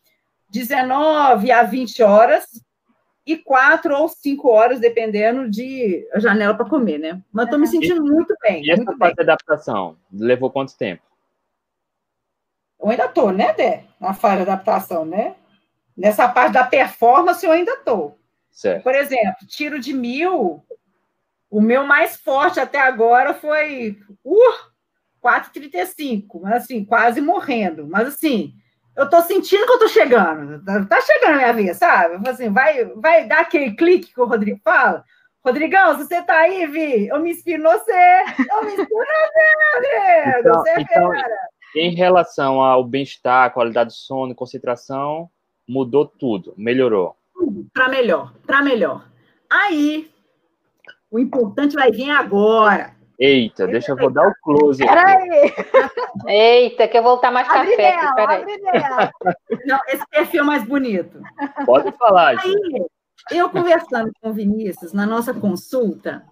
19 a 20 horas e 4 ou 5 horas, dependendo de janela para comer, né? Mas estou me sentindo muito bem. E essa muito fase de adaptação levou quanto tempo? Eu ainda estou, né, Dé? Na fase de adaptação, né? Nessa parte da performance, eu ainda estou. Por exemplo, tiro de mil, o meu mais forte até agora foi uh, 4,35, mas assim, quase morrendo. Mas assim, eu tô sentindo que eu tô chegando. Tá chegando a minha vez, sabe? Assim, vai, vai dar aquele clique que o Rodrigo fala. Rodrigão, se você tá aí, Vi, eu me inspiro no você. Eu me inspiro no você, Rodrigo. Então, você é então, em relação ao bem-estar, qualidade de sono, concentração, mudou tudo, melhorou. Para melhor, para melhor. Aí, o importante vai vir agora. Eita, deixa eu vou dar o close. Peraí. Eita, que eu vou voltar mais Abre café. dela, aqui, peraí. abre dela. Não, esse perfil é mais bonito. Pode falar, Ju. Aí, eu conversando com o Vinícius na nossa consulta,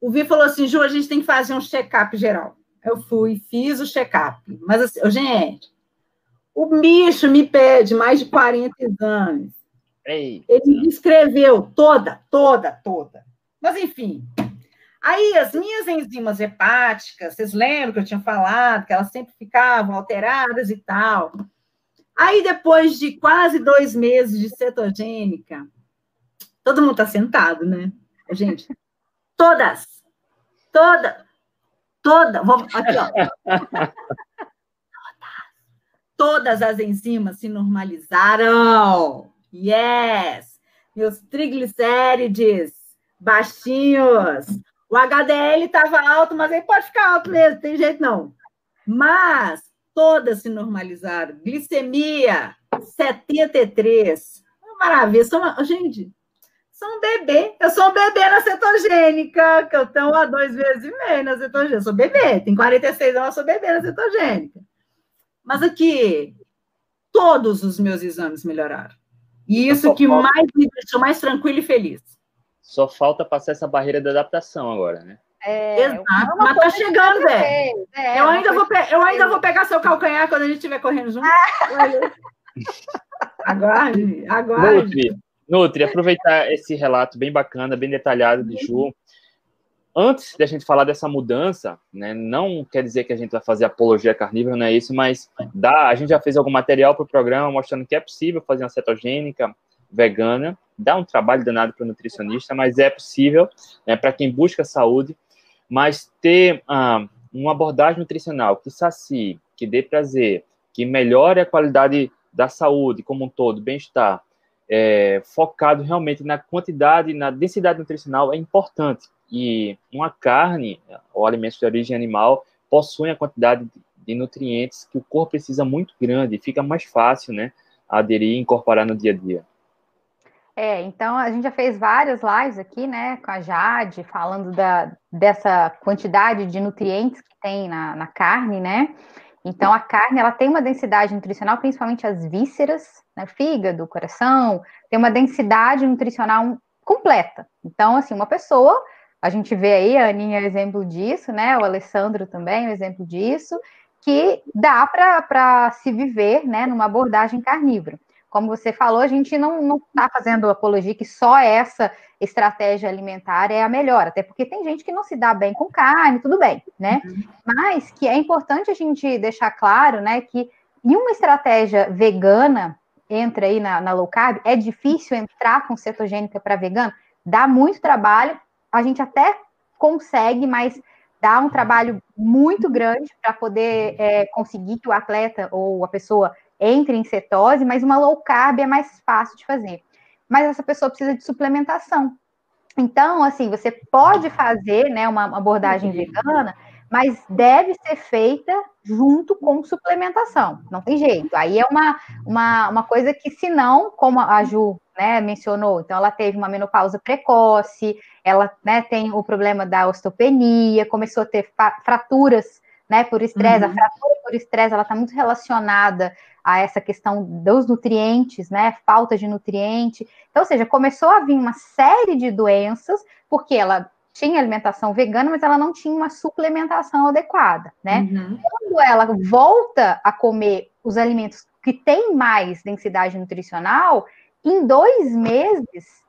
o Vi falou assim: Ju, a gente tem que fazer um check-up geral. Eu fui, fiz o check-up. Mas, assim, ô, gente, o bicho me pede mais de 40 exames. Eita. Ele me escreveu toda, toda, toda. Mas, enfim. Aí, as minhas enzimas hepáticas, vocês lembram que eu tinha falado que elas sempre ficavam alteradas e tal. Aí, depois de quase dois meses de cetogênica, todo mundo está sentado, né? Gente, todas, todas, todas, vamos, aqui, ó. Todas as enzimas se normalizaram. Yes! Meus triglicérides baixinhos. O HDL estava alto, mas aí pode ficar alto mesmo, tem jeito não. Mas todas se normalizaram. Glicemia, 73. Uma maravilha. Sou uma... Gente, sou um bebê. Eu sou um bebê na cetogênica, que eu estou há dois meses e meio na cetogênica. Eu sou bebê, tem 46 anos, eu sou bebê na cetogênica. Mas aqui, todos os meus exames melhoraram. E isso que mais me deixou mais tranquilo e feliz. Só falta passar essa barreira da adaptação agora, né? É, Exato, mas tá coisa chegando, velho. é, eu, ainda vou eu ainda vou pegar seu calcanhar quando a gente estiver correndo junto. Aguarde, aguarde. Nutri, Nutri, aproveitar esse relato bem bacana, bem detalhado de Ju. Antes da gente falar dessa mudança, né, não quer dizer que a gente vai fazer apologia carnívora, não é isso, mas dá, a gente já fez algum material para o programa mostrando que é possível fazer uma cetogênica vegana, dá um trabalho danado para o nutricionista, mas é possível né, para quem busca saúde, mas ter ah, uma abordagem nutricional que sacie, que dê prazer, que melhore a qualidade da saúde como um todo, bem-estar, é, focado realmente na quantidade, na densidade nutricional é importante. E uma carne ou alimentos de origem animal possuem a quantidade de nutrientes que o corpo precisa muito grande, fica mais fácil, né, aderir e incorporar no dia a dia. É, então a gente já fez várias lives aqui, né, com a Jade, falando da, dessa quantidade de nutrientes que tem na, na carne, né? Então a carne ela tem uma densidade nutricional, principalmente as vísceras, né, fígado, coração, tem uma densidade nutricional completa. Então, assim, uma pessoa, a gente vê aí, a Aninha é exemplo disso, né? O Alessandro também é exemplo disso, que dá para se viver, né, numa abordagem carnívora como você falou, a gente não está fazendo apologia que só essa estratégia alimentar é a melhor, até porque tem gente que não se dá bem com carne, tudo bem, né? Uhum. Mas que é importante a gente deixar claro, né, que em uma estratégia vegana, entra aí na, na low carb, é difícil entrar com cetogênica para vegano, dá muito trabalho, a gente até consegue, mas dá um trabalho muito grande para poder é, conseguir que o atleta ou a pessoa entre em cetose, mas uma low carb é mais fácil de fazer. Mas essa pessoa precisa de suplementação. Então, assim, você pode fazer né, uma abordagem vegana, mas deve ser feita junto com suplementação. Não tem jeito. Aí é uma, uma, uma coisa que, se não, como a Ju né, mencionou, então ela teve uma menopausa precoce, ela né, tem o problema da osteopenia, começou a ter fraturas né, por estresse, uhum. a fratura por estresse, ela está muito relacionada a essa questão dos nutrientes, né, falta de nutriente. Então, ou seja, começou a vir uma série de doenças, porque ela tinha alimentação vegana, mas ela não tinha uma suplementação adequada, né? Uhum. Quando ela volta a comer os alimentos que têm mais densidade nutricional, em dois meses,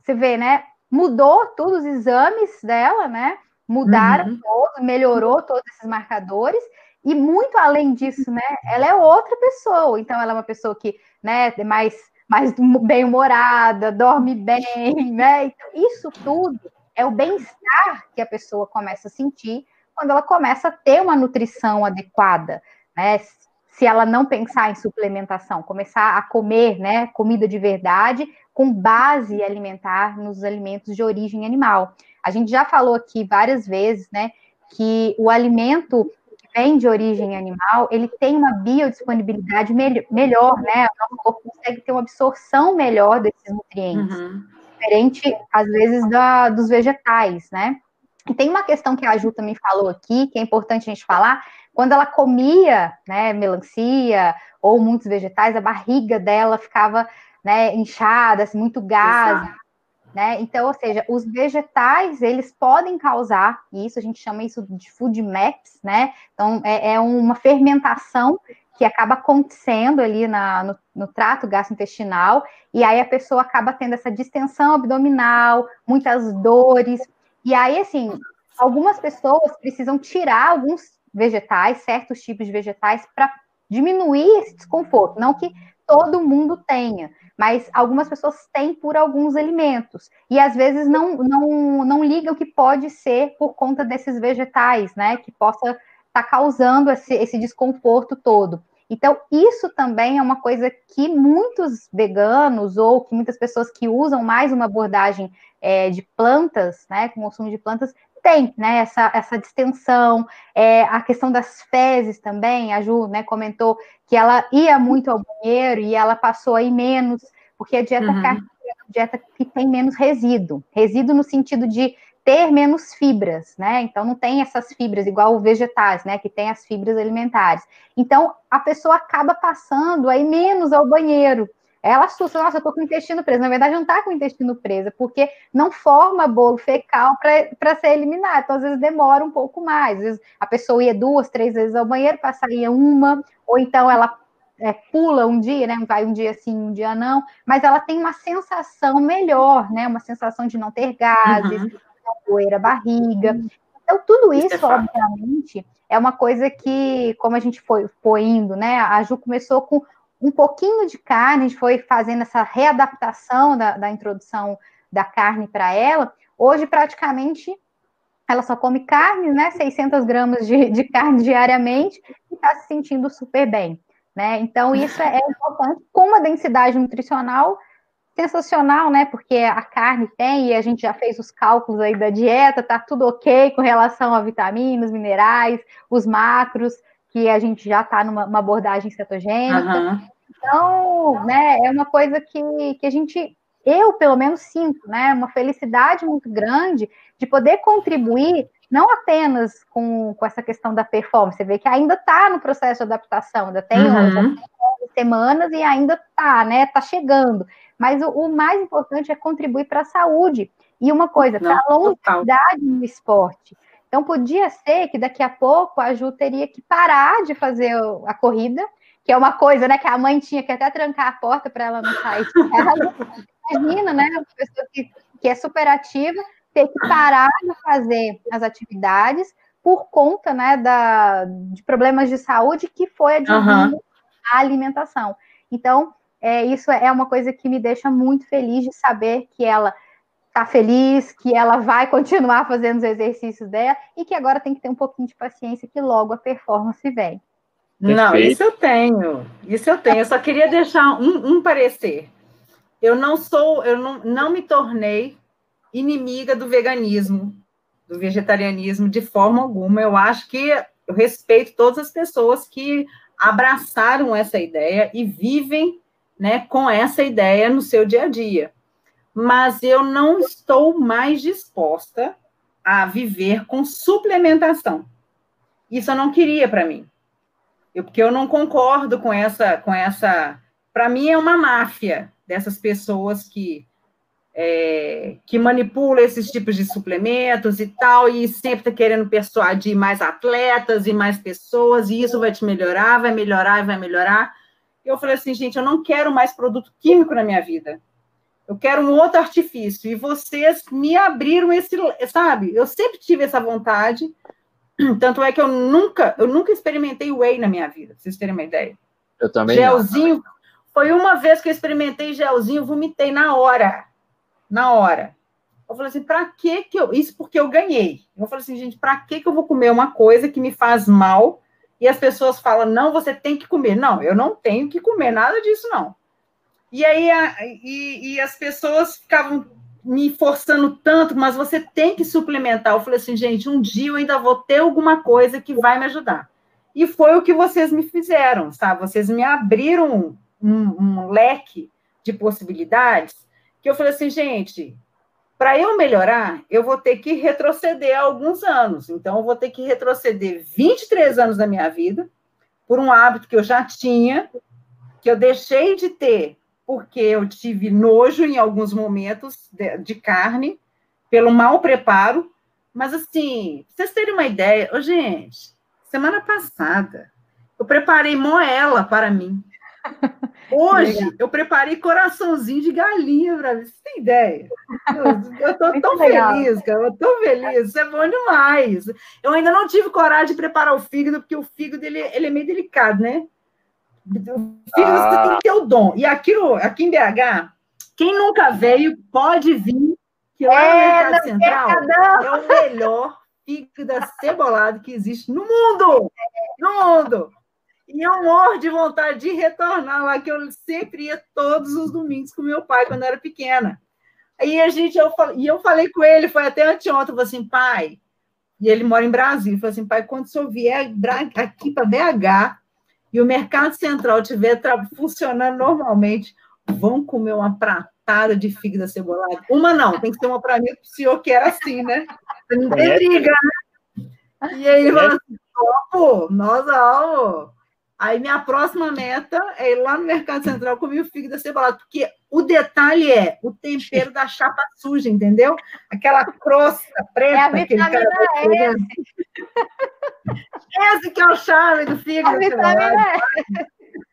você vê, né? Mudou todos os exames dela, né? Mudaram uhum. todos, melhorou todos esses marcadores, e muito além disso, né? Ela é outra pessoa. Então, ela é uma pessoa que, né, é mais, mais bem-humorada, dorme bem, né? Então, isso tudo é o bem-estar que a pessoa começa a sentir quando ela começa a ter uma nutrição adequada, né? Se ela não pensar em suplementação, começar a comer, né, comida de verdade com base alimentar nos alimentos de origem animal. A gente já falou aqui várias vezes, né, que o alimento vem de origem animal, ele tem uma biodisponibilidade me melhor, né? O nosso corpo consegue ter uma absorção melhor desses nutrientes. Uhum diferente, às vezes, da, dos vegetais, né? E tem uma questão que a Ju também falou aqui, que é importante a gente falar, quando ela comia, né, melancia ou muitos vegetais, a barriga dela ficava, né, inchada, assim, muito gás, né? Então, ou seja, os vegetais, eles podem causar isso, a gente chama isso de food maps, né? Então, é, é uma fermentação que acaba acontecendo ali na, no, no, trato gastrointestinal, e aí a pessoa acaba tendo essa distensão abdominal, muitas dores, e aí, assim, algumas pessoas precisam tirar alguns vegetais, certos tipos de vegetais, para diminuir esse desconforto. Não que todo mundo tenha, mas algumas pessoas têm por alguns alimentos. E às vezes não, não, não ligam que pode ser por conta desses vegetais, né? Que possa estar tá causando esse, esse desconforto todo. Então, isso também é uma coisa que muitos veganos ou que muitas pessoas que usam mais uma abordagem é, de plantas, né, com consumo de plantas, tem, né, essa, essa distensão, é, a questão das fezes também, a Ju, né, comentou que ela ia muito ao banheiro e ela passou aí menos, porque a dieta uhum. carnívora é uma dieta que tem menos resíduo, resíduo no sentido de ter menos fibras, né, então não tem essas fibras igual vegetais, né, que tem as fibras alimentares, então a pessoa acaba passando aí menos ao banheiro, ela assusta, nossa, eu tô com o intestino preso. Na verdade, não tá com o intestino preso, porque não forma bolo fecal para ser eliminado. Então, às vezes, demora um pouco mais. Às vezes, a pessoa ia duas, três vezes ao banheiro, passaria uma, ou então ela é, pula um dia, né? Vai um dia sim, um dia não, mas ela tem uma sensação melhor, né? Uma sensação de não ter gases, uhum. não doer a barriga. Então, tudo isso, isso é obviamente, é uma coisa que, como a gente foi, foi indo, né? A Ju começou com um pouquinho de carne, a gente foi fazendo essa readaptação da, da introdução da carne para ela. Hoje, praticamente, ela só come carne, né? 600 gramas de, de carne diariamente e está se sentindo super bem, né? Então, isso é, importante, com uma densidade nutricional sensacional, né? Porque a carne tem, e a gente já fez os cálculos aí da dieta, tá tudo ok com relação a vitaminas, minerais, os macros, que a gente já está numa abordagem cetogênica. Uhum. Então, né, é uma coisa que, que a gente, eu pelo menos sinto, né, uma felicidade muito grande de poder contribuir não apenas com, com essa questão da performance, você vê que ainda está no processo de adaptação, ainda tem uhum. semanas e ainda está, né, está chegando. Mas o, o, mais importante é contribuir para a saúde. E uma coisa, para a longevidade no esporte. Então, podia ser que daqui a pouco a Ju teria que parar de fazer a corrida, que é uma coisa, né, que a mãe tinha que até trancar a porta para ela não sair de casa. Imagina, né, uma pessoa que, que é super ativa, ter que parar de fazer as atividades por conta, né, da, de problemas de saúde que foi advindo uhum. a alimentação. Então, é, isso é uma coisa que me deixa muito feliz de saber que ela tá feliz, que ela vai continuar fazendo os exercícios dela e que agora tem que ter um pouquinho de paciência que logo a performance vem. Não, isso eu tenho, isso eu tenho. Eu só queria deixar um, um parecer. Eu não sou, eu não, não me tornei inimiga do veganismo, do vegetarianismo de forma alguma. Eu acho que eu respeito todas as pessoas que abraçaram essa ideia e vivem né, com essa ideia no seu dia a dia mas eu não estou mais disposta a viver com suplementação. Isso eu não queria para mim. Eu, porque eu não concordo com essa, com essa. Para mim é uma máfia dessas pessoas que é, que manipula esses tipos de suplementos e tal, e sempre está querendo persuadir mais atletas e mais pessoas, e isso vai te melhorar, vai melhorar e vai melhorar. Eu falei assim, gente, eu não quero mais produto químico na minha vida. Eu quero um outro artifício. E vocês me abriram esse, sabe? Eu sempre tive essa vontade. Tanto é que eu nunca, eu nunca experimentei whey na minha vida, pra vocês terem uma ideia. Eu também. Gelzinho. Não. Foi uma vez que eu experimentei gelzinho, vomitei na hora. Na hora. Eu falei assim, para que que eu. Isso porque eu ganhei. Eu falei assim, gente, para que que eu vou comer uma coisa que me faz mal? E as pessoas falam, não, você tem que comer. Não, eu não tenho que comer nada disso, não. E aí a, e, e as pessoas ficavam me forçando tanto, mas você tem que suplementar. Eu falei assim, gente, um dia eu ainda vou ter alguma coisa que vai me ajudar. E foi o que vocês me fizeram, sabe? Vocês me abriram um, um leque de possibilidades que eu falei assim, gente, para eu melhorar, eu vou ter que retroceder alguns anos. Então, eu vou ter que retroceder 23 anos da minha vida por um hábito que eu já tinha, que eu deixei de ter porque eu tive nojo em alguns momentos de, de carne, pelo mau preparo. Mas, assim, pra vocês terem uma ideia, oh, gente, semana passada, eu preparei moela para mim. Hoje eu preparei coraçãozinho de galinha para você tem ideia. Eu, estou tão legal. feliz, cara, eu tão feliz, isso é bom demais. Eu ainda não tive coragem de preparar o fígado, porque o fígado ele, ele é meio delicado, né? O fígado ah. você tem que ter o dom. E aqui, aqui em BH, quem nunca veio pode vir, que lá é, no Mercado Central é o melhor fígado cebolado que existe no mundo! No mundo! E eu morro de vontade de retornar lá, que eu sempre ia todos os domingos com meu pai quando eu era pequena. Aí a gente, eu, e eu falei com ele, foi até anteontem, eu falei assim, pai, e ele mora em Brasília, eu falei assim, pai, quando o senhor vier aqui para BH e o Mercado Central estiver funcionando normalmente, vão comer uma pratada de fígado cebolado. Uma não, tem que ser uma para mim, o senhor quer assim, né? Não tem briga, né? E aí, ele falou assim, topo, nós vamos. Aí minha próxima meta é ir lá no Mercado Central comer o fígado cebolado, porque o detalhe é o tempero da chapa suja, entendeu? Aquela crosta preta. É a vitamina cara Esse que é o charme do fígado cebolado.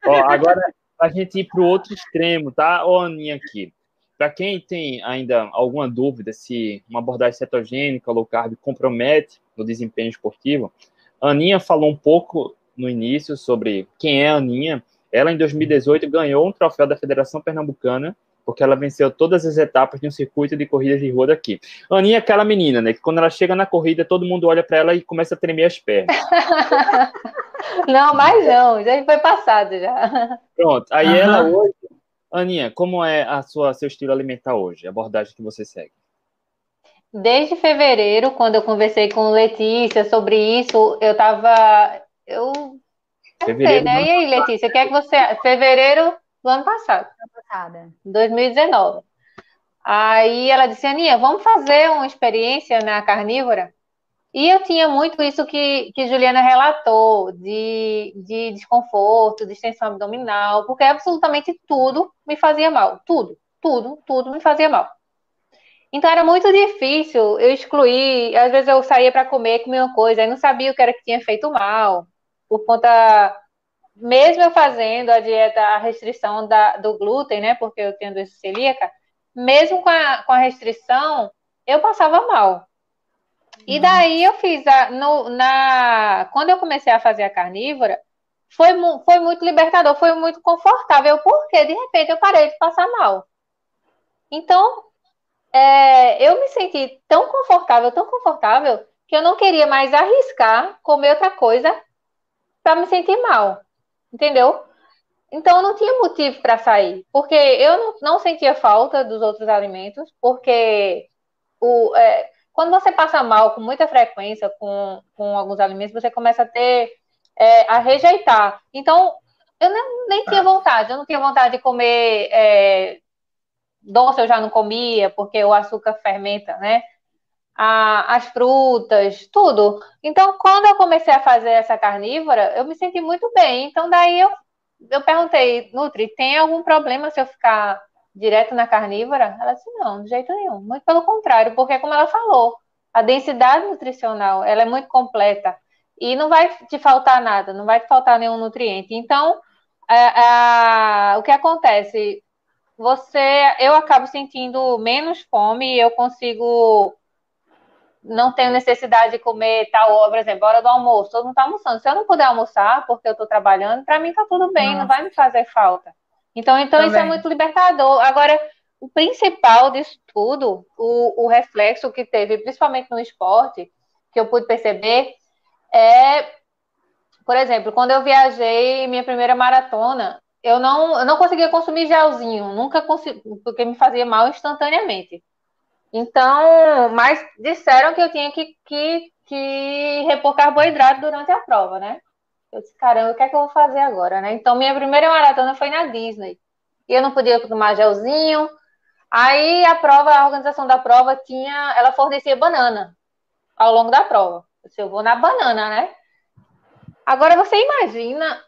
Ó, agora, a gente ir para o outro extremo, tá? Ô, Aninha aqui. Para quem tem ainda alguma dúvida se uma abordagem cetogênica, low carb, compromete no desempenho esportivo, a Aninha falou um pouco no início sobre quem é a Aninha. Ela, em 2018, ganhou um troféu da Federação Pernambucana, porque ela venceu todas as etapas de um circuito de corridas de rua daqui. Aninha é aquela menina, né, que quando ela chega na corrida, todo mundo olha para ela e começa a tremer as pernas. não, mas não, já foi passado já. Pronto, aí uhum. ela hoje... Aninha, como é a sua seu estilo alimentar hoje, a abordagem que você segue? Desde fevereiro, quando eu conversei com Letícia sobre isso, eu estava eu. Fevereiro, sei, né? E aí, Letícia, o que é que você. Fevereiro do ano passado. Ano passado. 2019. Aí ela disse, Aninha, vamos fazer uma experiência na carnívora? E eu tinha muito isso que, que Juliana relatou, de, de desconforto, de extensão abdominal, porque absolutamente tudo me fazia mal. Tudo, tudo, tudo me fazia mal. Então era muito difícil eu excluir. Às vezes eu saía para comer, comia uma coisa, aí não sabia o que era que tinha feito mal por conta, mesmo eu fazendo a dieta, a restrição da, do glúten, né, porque eu tenho doença celíaca, mesmo com a, com a restrição, eu passava mal. E daí eu fiz a, no, na quando eu comecei a fazer a carnívora, foi, foi muito libertador, foi muito confortável, porque de repente eu parei de passar mal. Então, é, eu me senti tão confortável, tão confortável, que eu não queria mais arriscar comer outra coisa para me sentir mal, entendeu? Então eu não tinha motivo para sair, porque eu não, não, sentia falta dos outros alimentos, porque o, é, quando você passa mal com muita frequência com, com alguns alimentos, você começa a ter é, a rejeitar. Então eu nem, nem tinha vontade, eu não tinha vontade de comer é, doce, eu já não comia, porque o açúcar fermenta, né? A, as frutas, tudo. Então, quando eu comecei a fazer essa carnívora, eu me senti muito bem. Então, daí eu, eu perguntei, Nutri, tem algum problema se eu ficar direto na carnívora? Ela disse, não, de jeito nenhum. Muito pelo contrário, porque como ela falou, a densidade nutricional, ela é muito completa. E não vai te faltar nada, não vai te faltar nenhum nutriente. Então, a, a, o que acontece? Você, eu acabo sentindo menos fome eu consigo não tenho necessidade de comer tal hora, por exemplo, hora do almoço, todo mundo está almoçando. Se eu não puder almoçar porque eu estou trabalhando, para mim está tudo bem, Nossa. não vai me fazer falta. Então, então isso é muito libertador. Agora, o principal disso tudo, o, o reflexo que teve, principalmente no esporte, que eu pude perceber, é, por exemplo, quando eu viajei minha primeira maratona, eu não, eu não conseguia consumir gelzinho, nunca consegui, porque me fazia mal instantaneamente. Então, mas disseram que eu tinha que, que, que repor carboidrato durante a prova, né? Eu disse, caramba, o que é que eu vou fazer agora, né? Então, minha primeira maratona foi na Disney. E eu não podia tomar gelzinho, Aí a prova, a organização da prova tinha, ela fornecia banana ao longo da prova. Eu vou na banana, né? Agora você imagina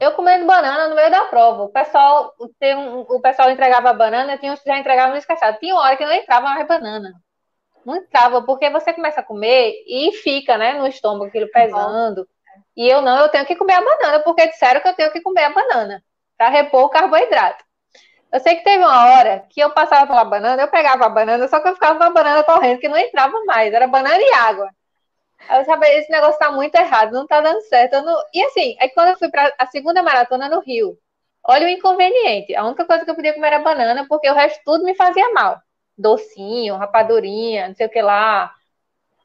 eu comendo banana no meio da prova. O pessoal, tem um, o pessoal entregava banana, tinha uns que já entregavam no esquecido. Tinha hora que não entrava mais banana. Não entrava, porque você começa a comer e fica, né, no estômago, aquilo pesando. E eu não, eu tenho que comer a banana, porque disseram que eu tenho que comer a banana para repor o carboidrato. Eu sei que teve uma hora que eu passava pela banana, eu pegava a banana, só que eu ficava com a banana correndo, que não entrava mais, era banana e água. Eu sabia, esse negócio tá muito errado, não tá dando certo. Não... E assim, aí quando eu fui para a segunda maratona no Rio, olha o inconveniente. A única coisa que eu podia comer era banana, porque o resto tudo me fazia mal. Docinho, rapadurinha, não sei o que lá.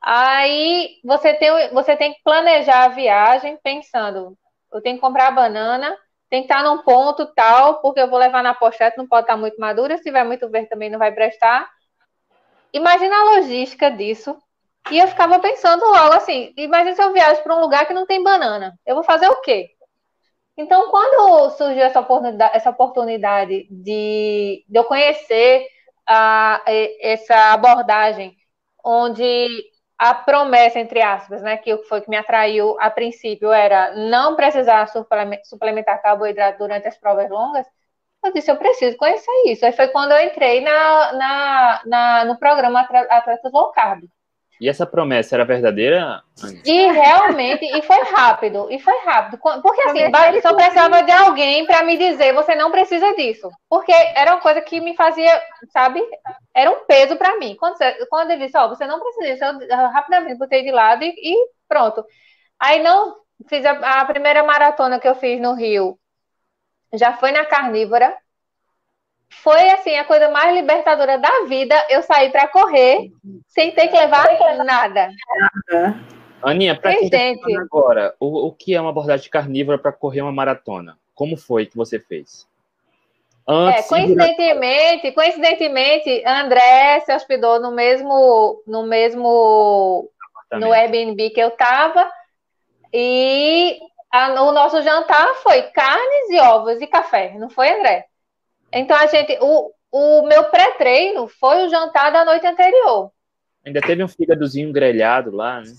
Aí você tem, você tem que planejar a viagem pensando, eu tenho que comprar a banana, tem que estar num ponto tal, porque eu vou levar na pochete, não pode estar muito madura, se tiver muito verde também não vai prestar. Imagina a logística disso. E eu ficava pensando logo assim, imagina se eu viajo para um lugar que não tem banana, eu vou fazer o quê? Então, quando surgiu essa oportunidade, essa oportunidade de, de eu conhecer a, essa abordagem, onde a promessa, entre aspas, né, que foi que me atraiu a princípio era não precisar suplementar carboidrato durante as provas longas, eu disse, eu preciso conhecer isso. Aí foi quando eu entrei na, na, na no programa Atletas Low Carb. E essa promessa era verdadeira? E realmente, e foi rápido, e foi rápido. Porque assim, só precisava de alguém para me dizer, você não precisa disso. Porque era uma coisa que me fazia, sabe, era um peso para mim. Quando, quando ele disse, ó, oh, você não precisa disso, eu, eu rapidamente botei de lado e, e pronto. Aí não fiz a, a primeira maratona que eu fiz no Rio, já foi na carnívora, foi assim a coisa mais libertadora da vida. Eu saí para correr sem ter que levar nada. Aninha, para quem tá agora, o, o que é uma abordagem carnívora para correr uma maratona? Como foi que você fez? Antes, é, coincidentemente, coincidentemente, André se hospedou no mesmo, no mesmo, no Airbnb que eu estava e a, o nosso jantar foi carnes e ovos e café, não foi, André? Então, a gente, o, o meu pré-treino foi o jantar da noite anterior. Ainda teve um fígadozinho grelhado lá, né?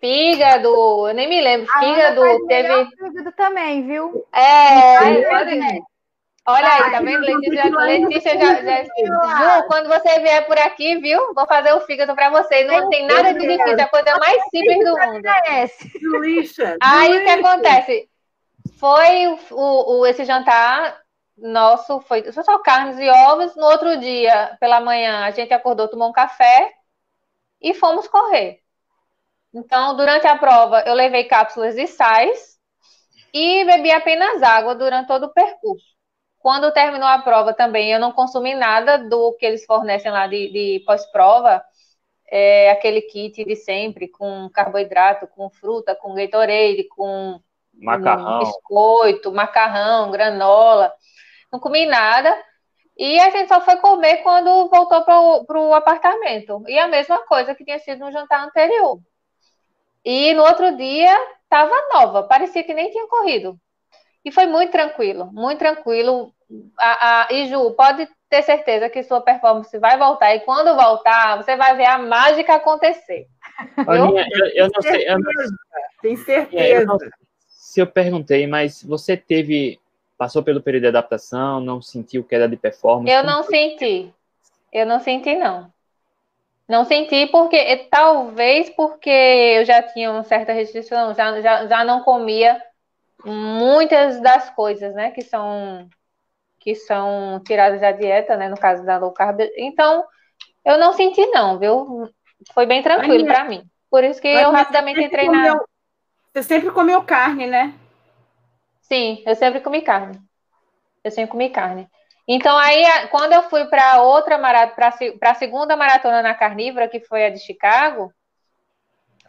Fígado, eu nem me lembro. Fígado, teve. Fígado também, viu? É, pode... Olha aí, tá vendo? Letícia, Letícia já, já, Ju, quando você vier por aqui, viu? Vou fazer o fígado para você. Não tem nada de difícil, é a coisa mais simples do mundo. Aí o que acontece? Foi o, o, esse jantar nosso foi só carnes e ovos. No outro dia, pela manhã, a gente acordou, tomou um café e fomos correr. Então, durante a prova, eu levei cápsulas de sais e bebi apenas água durante todo o percurso. Quando terminou a prova também, eu não consumi nada do que eles fornecem lá de, de pós-prova, é, aquele kit de sempre, com carboidrato, com fruta, com Gatorade, com macarrão. biscoito, macarrão, granola não comi nada. E a gente só foi comer quando voltou para o apartamento. E a mesma coisa que tinha sido no jantar anterior. E no outro dia estava nova, parecia que nem tinha corrido. E foi muito tranquilo, muito tranquilo. A, a, e Ju, pode ter certeza que sua performance vai voltar. E quando voltar, você vai ver a mágica acontecer. Aninha, eu, eu, não sei. Eu não, Tem certeza. Eu não, se eu perguntei, mas você teve Passou pelo período de adaptação, não sentiu queda de performance? Eu não senti. Eu não senti, não. Não senti porque, talvez porque eu já tinha uma certa restrição, já, já, já não comia muitas das coisas, né, que são que são tiradas da dieta, né, no caso da low carb. Então, eu não senti não, viu? Foi bem tranquilo para mim. Por isso que eu rapidamente entrei na Você sempre comeu carne, né? Sim, eu sempre comi carne. Eu sempre comi carne. Então, aí, quando eu fui para outra maratona, para a segunda maratona na carnívora, que foi a de Chicago,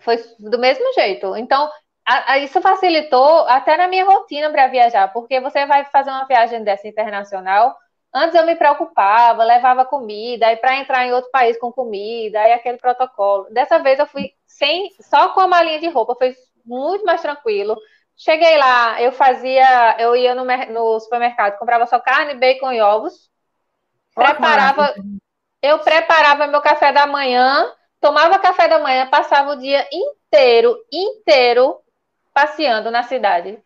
foi do mesmo jeito. Então, a, a, isso facilitou até na minha rotina para viajar, porque você vai fazer uma viagem dessa internacional. Antes eu me preocupava, levava comida, aí para entrar em outro país com comida, aí aquele protocolo. Dessa vez eu fui sem, só com a malinha de roupa, foi muito mais tranquilo. Cheguei lá, eu fazia, eu ia no, no supermercado, comprava só carne, bacon e ovos, preparava, eu preparava meu café da manhã, tomava café da manhã, passava o dia inteiro, inteiro passeando na cidade.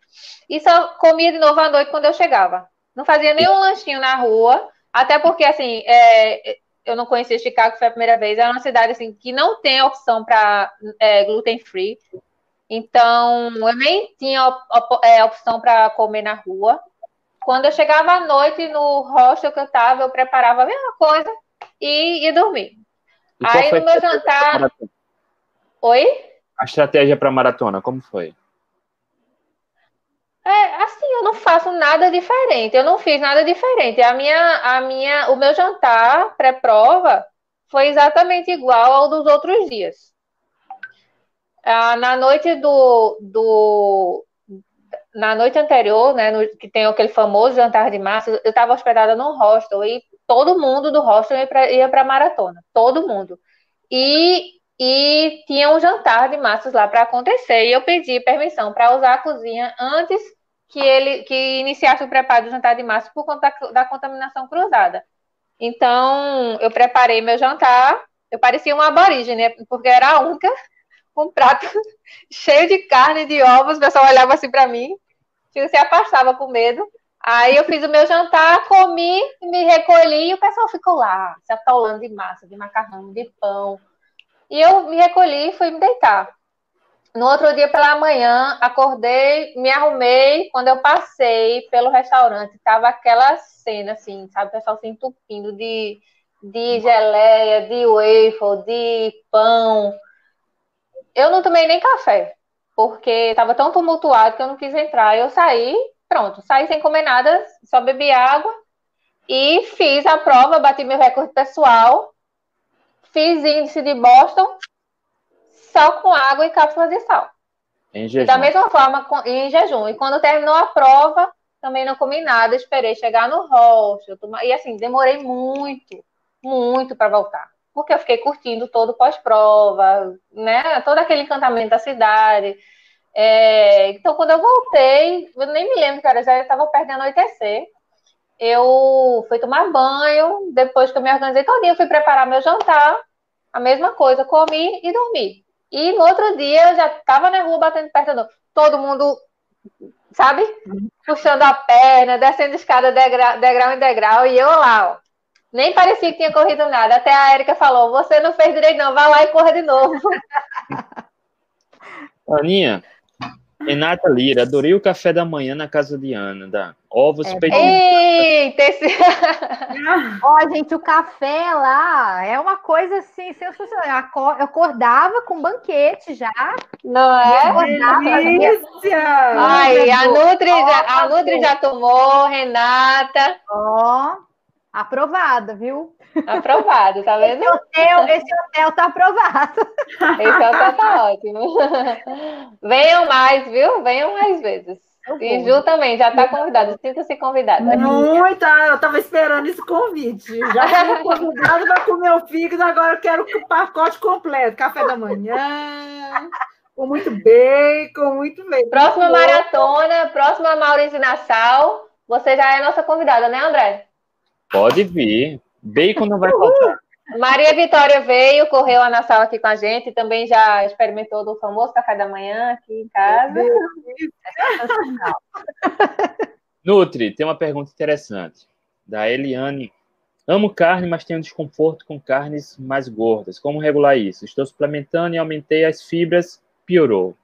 E só comia de novo à noite quando eu chegava. Não fazia nenhum lanchinho na rua, até porque, assim, é, eu não conhecia Chicago, foi a primeira vez. É uma cidade, assim, que não tem opção para é, gluten free. Então, eu nem tinha op, é, opção para comer na rua. Quando eu chegava à noite no hostel que eu estava, eu preparava a mesma coisa e ia dormir. E Aí no meu jantar. Oi? A estratégia para maratona, como foi? É, assim, eu não faço nada diferente. Eu não fiz nada diferente. A minha, a minha, o meu jantar pré-prova foi exatamente igual ao dos outros dias. Ah, na noite do, do na noite anterior, né, no- que tem aquele famoso jantar de massa, eu estava hospedada num hostel e todo mundo do hostel ia para para maratona, todo mundo. E e tinha um jantar de massas lá para acontecer e eu pedi permissão para usar a cozinha antes que ele que iniciasse o preparo do jantar de massa por conta da, da contaminação cruzada. Então, eu preparei meu jantar, eu parecia uma aborígene, porque era a única um prato cheio de carne, de ovos, o pessoal olhava assim para mim, se afastava com medo. Aí eu fiz o meu jantar, comi, me recolhi e o pessoal ficou lá, se atolando de massa, de macarrão, de pão. E eu me recolhi e fui me deitar. No outro dia pela manhã, acordei, me arrumei. Quando eu passei pelo restaurante, tava aquela cena assim, sabe? O pessoal se entupindo de, de geleia, de waffle, de pão. Eu não tomei nem café, porque estava tão tumultuado que eu não quis entrar. Eu saí, pronto, saí sem comer nada, só bebi água e fiz a prova, bati meu recorde pessoal, fiz índice de Boston só com água e cápsulas de sal. Em E jejum. da mesma forma, em jejum. E quando terminou a prova, também não comi nada, esperei chegar no hostel. toma- E assim, demorei muito, muito para voltar. Porque eu fiquei curtindo todo o pós-prova, né? Todo aquele encantamento da cidade. É, Então, quando eu voltei, eu nem me lembro, cara, já estava perto de anoitecer. Eu fui tomar banho, depois que eu me organizei todinha, fui preparar meu jantar, a mesma coisa, comi e dormi. E no outro dia eu já estava na rua batendo perto do todo mundo, sabe? Puxando a perna, descendo escada degra- degrau em degrau, e eu lá, ó. Nem parecia que tinha corrido nada. Até a Erika falou: você não fez direito, não, vai lá e corra de novo. Aninha, Renata Lira, adorei o café da manhã na casa de Ana, da ovos É peitinhos. Eita, esse... Ó, gente, o café lá é uma coisa assim, sensacional. Eu aco- Eu acordava com banquete já. não é? Acordava, Delícia! Ai, a Nutri, já, a. Nutri já tomou, Renata, Ó, aprovada, viu? aprovado, tá vendo? Esse hotel, esse hotel tá aprovado. Esse hotel tá ótimo. Venham mais, viu? Venham mais vezes. E. Ju também, já tá convidada. Sinta-se convidada. Muita, eu estava esperando esse convite. Já fui convidada para comer o fígado, agora eu quero o pacote completo. Café da manhã, com muito bacon, muito bacon. Próxima maratona, próxima Maurício Nassau. Você já é nossa convidada, né, André? Pode vir. Bacon não vai faltar. Maria Vitória veio, correu a Nassau aqui com a gente, também já experimentou do famoso café da manhã aqui em casa. Nutri, tem uma pergunta interessante. Da Eliane. Amo carne, mas tenho desconforto com carnes mais gordas. Como regular isso? Estou suplementando e aumentei as fibras, piorou.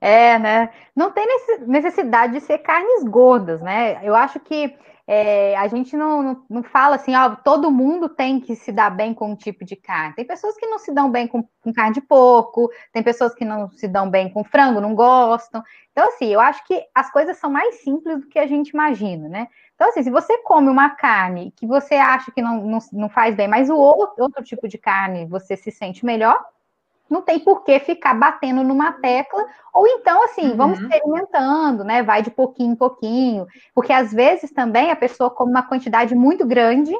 É, né? Não tem necessidade de ser carnes gordas, né? Eu acho que é, a gente não, não, não fala assim, ó, todo mundo tem que se dar bem com um tipo de carne. Tem pessoas que não se dão bem com, com carne de porco, tem pessoas que não se dão bem com frango, não gostam. Então, assim, eu acho que as coisas são mais simples do que a gente imagina, né? Então, assim, se você come uma carne que você acha que não, não, não faz bem, mas o outro, outro tipo de carne você se sente melhor, não tem por que ficar batendo numa tecla, ou então, assim, vamos Uhum. experimentando, né? Vai de pouquinho em pouquinho, porque às vezes também a pessoa come uma quantidade muito grande,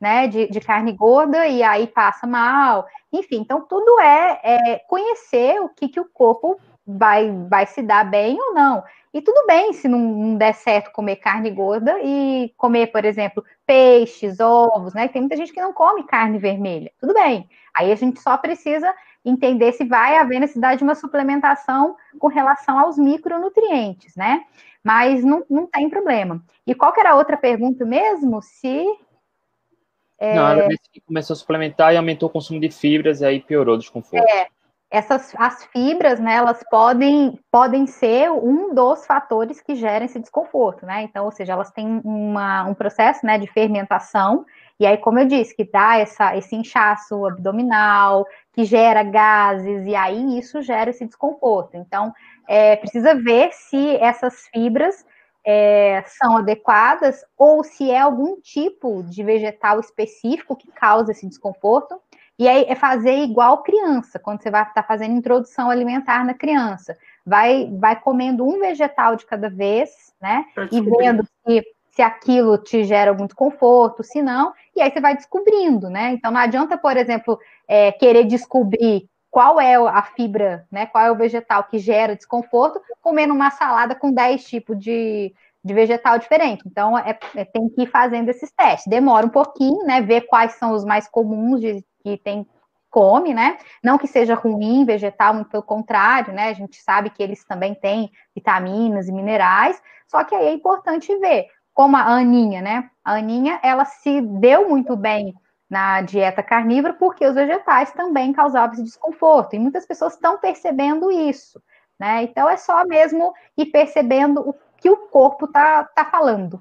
né, de, de carne gorda e aí passa mal. Enfim, então tudo é, é conhecer o que, que o corpo vai, vai se dar bem ou não. E tudo bem se não, não, der certo comer carne gorda e comer, por exemplo, peixes, ovos, né? Tem muita gente que não come carne vermelha. Tudo bem. Aí a gente só precisa entender se vai haver necessidade de uma suplementação com relação aos micronutrientes, né? Mas não, não tem problema. E qual que era a outra pergunta mesmo? Se. É... Não, ela começou a suplementar e aumentou o consumo de fibras e aí piorou o desconforto. É, essas as fibras, né, elas podem, podem ser um dos fatores que geram esse desconforto, né? Então, ou seja, elas têm uma, um processo, né, de fermentação, e aí, como eu disse, que dá essa, esse inchaço abdominal, que gera gases, e aí isso gera esse desconforto. Então, é, precisa ver se essas fibras é, são adequadas ou se é algum tipo de vegetal específico que causa esse desconforto. E aí é fazer igual criança, quando você vai estar tá fazendo introdução alimentar na criança. Vai, vai comendo um vegetal de cada vez, né? E vendo se, se aquilo te gera muito conforto, se não, e aí você vai descobrindo, né? Então não adianta, por exemplo, é, querer descobrir qual é a fibra, né? Qual é o vegetal que gera desconforto, comendo uma salada com 10 tipos de, de vegetal diferente. Então, é, é, tem que ir fazendo esses testes. Demora um pouquinho, né? Ver quais são os mais comuns de, que tem come, né? Não que seja ruim vegetal, muito pelo contrário, né? A gente sabe que eles também têm vitaminas e minerais, só que aí é importante ver, como a Aninha, né? A Aninha, ela se deu muito bem na dieta carnívora porque os vegetais também causavam esse desconforto, e muitas pessoas estão percebendo isso, né? Então é só mesmo ir percebendo o que o corpo tá, tá falando.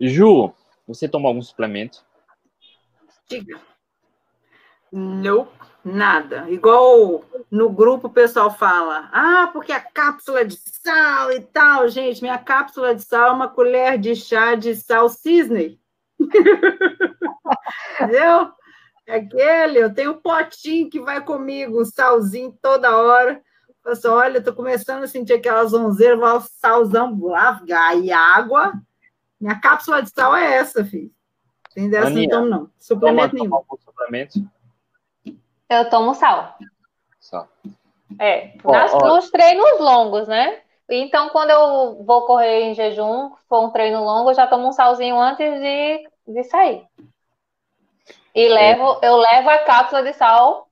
Ju, você tomou algum suplemento? Diga. Não, nada. Igual no grupo o pessoal fala, ah, porque a cápsula de sal e tal. Gente, minha cápsula de sal é uma colher de chá de sal cisne. Entendeu? É aquele, eu tenho um potinho que vai comigo, um salzinho toda hora. Eu assim, olha, estou começando a sentir aquelas onzeiras, vou salzão lá, e água. Minha cápsula de sal é essa, filho. Tem dessa então não. Suplemento nenhum. Suplemento? Eu tomo sal. Sal. É, nas, nos treinos longos, né? Então, quando eu vou correr em jejum, for um treino longo, eu já tomo um salzinho antes de, de sair. E levo, é. eu levo a cápsula de sal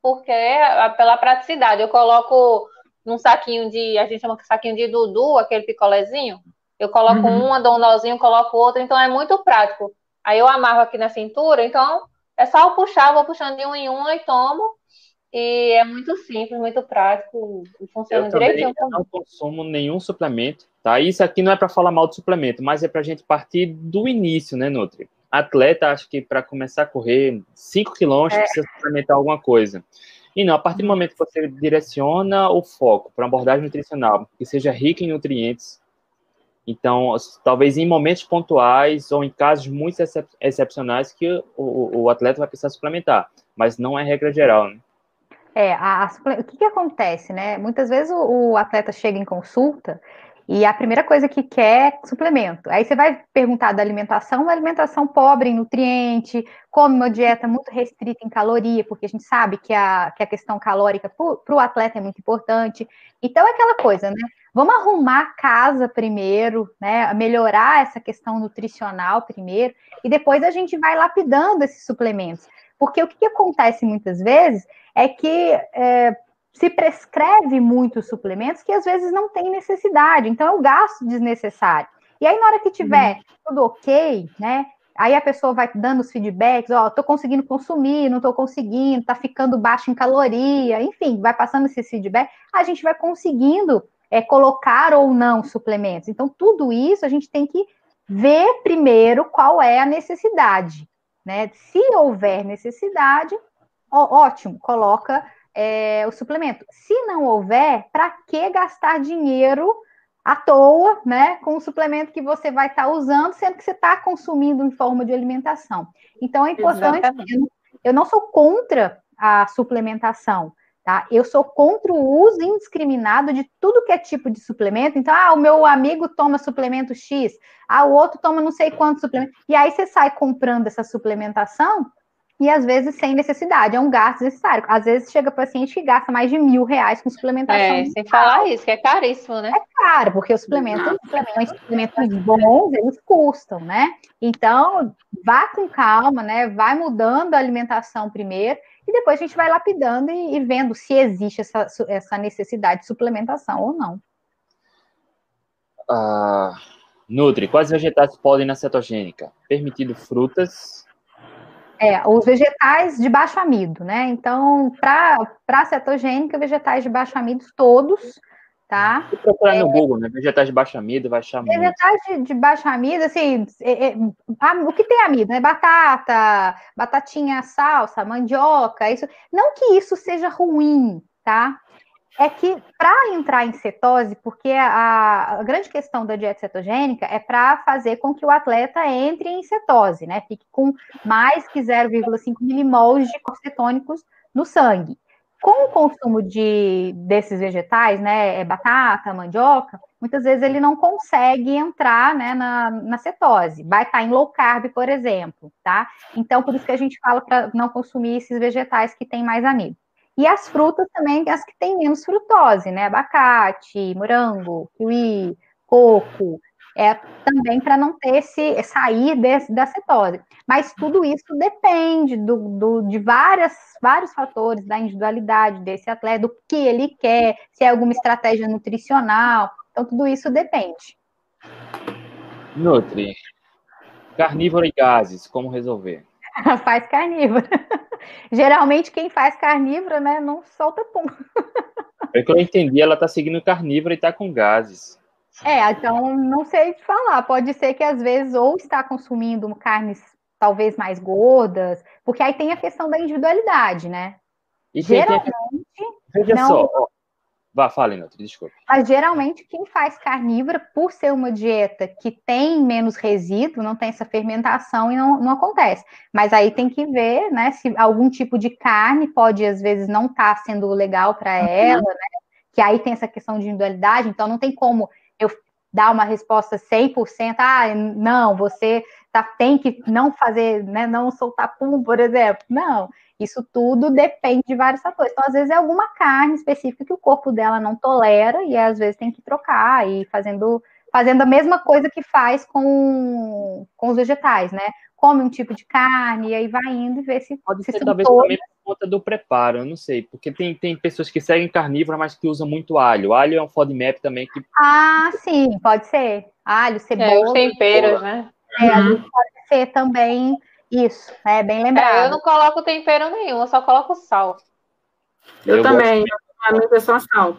porque é pela praticidade. Eu coloco num saquinho de, a gente chama de saquinho de dudu, aquele picolézinho. Eu coloco uhum. uma, dou um nozinho, coloco outra, então é muito prático. Aí eu amarro aqui na cintura, então é só eu puxar, vou puxando de um em um e tomo. E é muito simples, muito prático e funciona eu direitinho. Eu não consumo nenhum suplemento, tá? Isso aqui não é para falar mal de suplemento, mas é para a gente partir do início, né, Nutri? Atleta, acho que para começar a correr 5 quilômetros, é. precisa suplementar alguma coisa. E não, a partir do momento que você direciona o foco para uma abordagem nutricional que seja rica em nutrientes, então, talvez em momentos pontuais ou em casos muito excep excepcionais que o, o, atleta vai precisar suplementar, mas não é regra geral, né? É, a, a, o que, que acontece, né? Muitas vezes o, o, atleta chega em consulta e a primeira coisa que quer é suplemento. Aí você vai perguntar da alimentação, uma alimentação pobre em nutriente, come uma dieta muito restrita em caloria, porque a gente sabe que a, que a questão calórica para o atleta é muito importante. Então é aquela coisa, né? Vamos arrumar a casa primeiro, né? Melhorar essa questão nutricional primeiro, e depois a gente vai lapidando esses suplementos. Porque o que, acontece muitas vezes é que é, se prescreve muitos suplementos que às vezes não tem necessidade, então é o gasto desnecessário. E aí, na hora que tiver uhum. tudo ok, né? Aí a pessoa vai dando os feedbacks, ó, oh, tô conseguindo consumir, não tô conseguindo, tá ficando baixo em caloria, enfim, vai passando esse feedback, a gente vai conseguindo é, colocar ou não suplementos. Então, tudo isso a gente tem que ver primeiro qual é a necessidade, né? Se houver necessidade, ó, ótimo, coloca é, o suplemento. Se não houver, para que gastar dinheiro à toa, né, com o suplemento que você vai estar tá usando, sendo que você está consumindo em forma de alimentação? Então é importante. Eu, eu não sou contra a suplementação, tá? Eu sou contra o uso indiscriminado de tudo que é tipo de suplemento. Então, ah, o meu amigo toma suplemento X, ah, o outro toma não sei quanto suplemento. E aí você sai comprando essa suplementação e às vezes sem necessidade, é um gasto necessário. Às vezes chega paciente que gasta mais de mil reais com suplementação. É, sem falar isso, que é caríssimo, né? É caro, porque os suplementos, suplementos, suplementos bons, eles custam, né? Então, vá com calma, né? Vai mudando a alimentação primeiro, e depois a gente vai lapidando e, e vendo se existe essa, essa necessidade de suplementação ou não. Ah, Nutri, quais vegetais podem na cetogênica? Permitido frutas, é, os vegetais de baixo amido, né? Então, para cetogênica, vegetais de baixo amido todos, tá? E procurar é, no Google, né? Vegetais de baixo amido, vai achar Vegetais de, de, baixo amido, assim, é, é, o que tem amido, né? Batata, batatinha salsa, mandioca, isso. Não que isso seja ruim, tá? é que para entrar em cetose, porque a, a, grande questão da dieta cetogênica é para fazer com que o atleta entre em cetose, né? Fique com mais que 0,5 milimols de cetônicos no sangue. Com o consumo de, desses vegetais, né, é batata, mandioca, muitas vezes ele não consegue entrar né, na, na cetose. Vai estar em low carb, por exemplo, tá? Então, por isso que a gente fala para não consumir esses vegetais que têm mais amido. E as frutas também, as que têm menos frutose, né? Abacate, morango, kiwi, coco, é também para não ter esse sair desse, da cetose. Mas tudo isso depende do, do, de várias, vários fatores da individualidade desse atleta, do que ele quer, se é alguma estratégia nutricional. Então, tudo isso depende. Nutri, carnívoro e gases, como resolver? Faz carnívoro. Geralmente quem faz carnívora, né, não solta pum. É que eu entendi, ela tá seguindo carnívora e tá com gases. É, então não sei te falar. Pode ser que às vezes ou está consumindo carnes talvez mais gordas, porque aí tem a questão da individualidade, né? E Geralmente. Veja não... só, Vá, fale, Nutri, desculpa. Mas geralmente quem faz carnívora, por ser uma dieta que tem menos resíduo, não tem essa fermentação e não, não acontece. Mas aí tem que ver, né, se algum tipo de carne pode, às vezes, não estar tá sendo legal para ela, né? Que aí tem essa questão de individualidade, então não tem como dar uma resposta 100%, ah, não, você tá, tem que não fazer, né, não soltar pum, por exemplo. Não, isso tudo depende de vários fatores. Então, às vezes, é alguma carne específica que o corpo dela não tolera, e às vezes tem que trocar e fazendo, fazendo a mesma coisa que faz com, com os vegetais, né? Come um tipo de carne, e aí vai indo e vê se. Pode se ser, talvez, também conta do preparo, eu não sei, porque tem, tem pessoas que seguem carnívora, mas que usam muito alho. Alho é um FODMAP também que. Ah, sim, pode ser. Alho, cebola. É, os temperos, né? É, uhum. pode ser também isso, é bem lembrado. É, eu não coloco tempero nenhum, eu só coloco sal. Eu, eu também, a minha é só sal.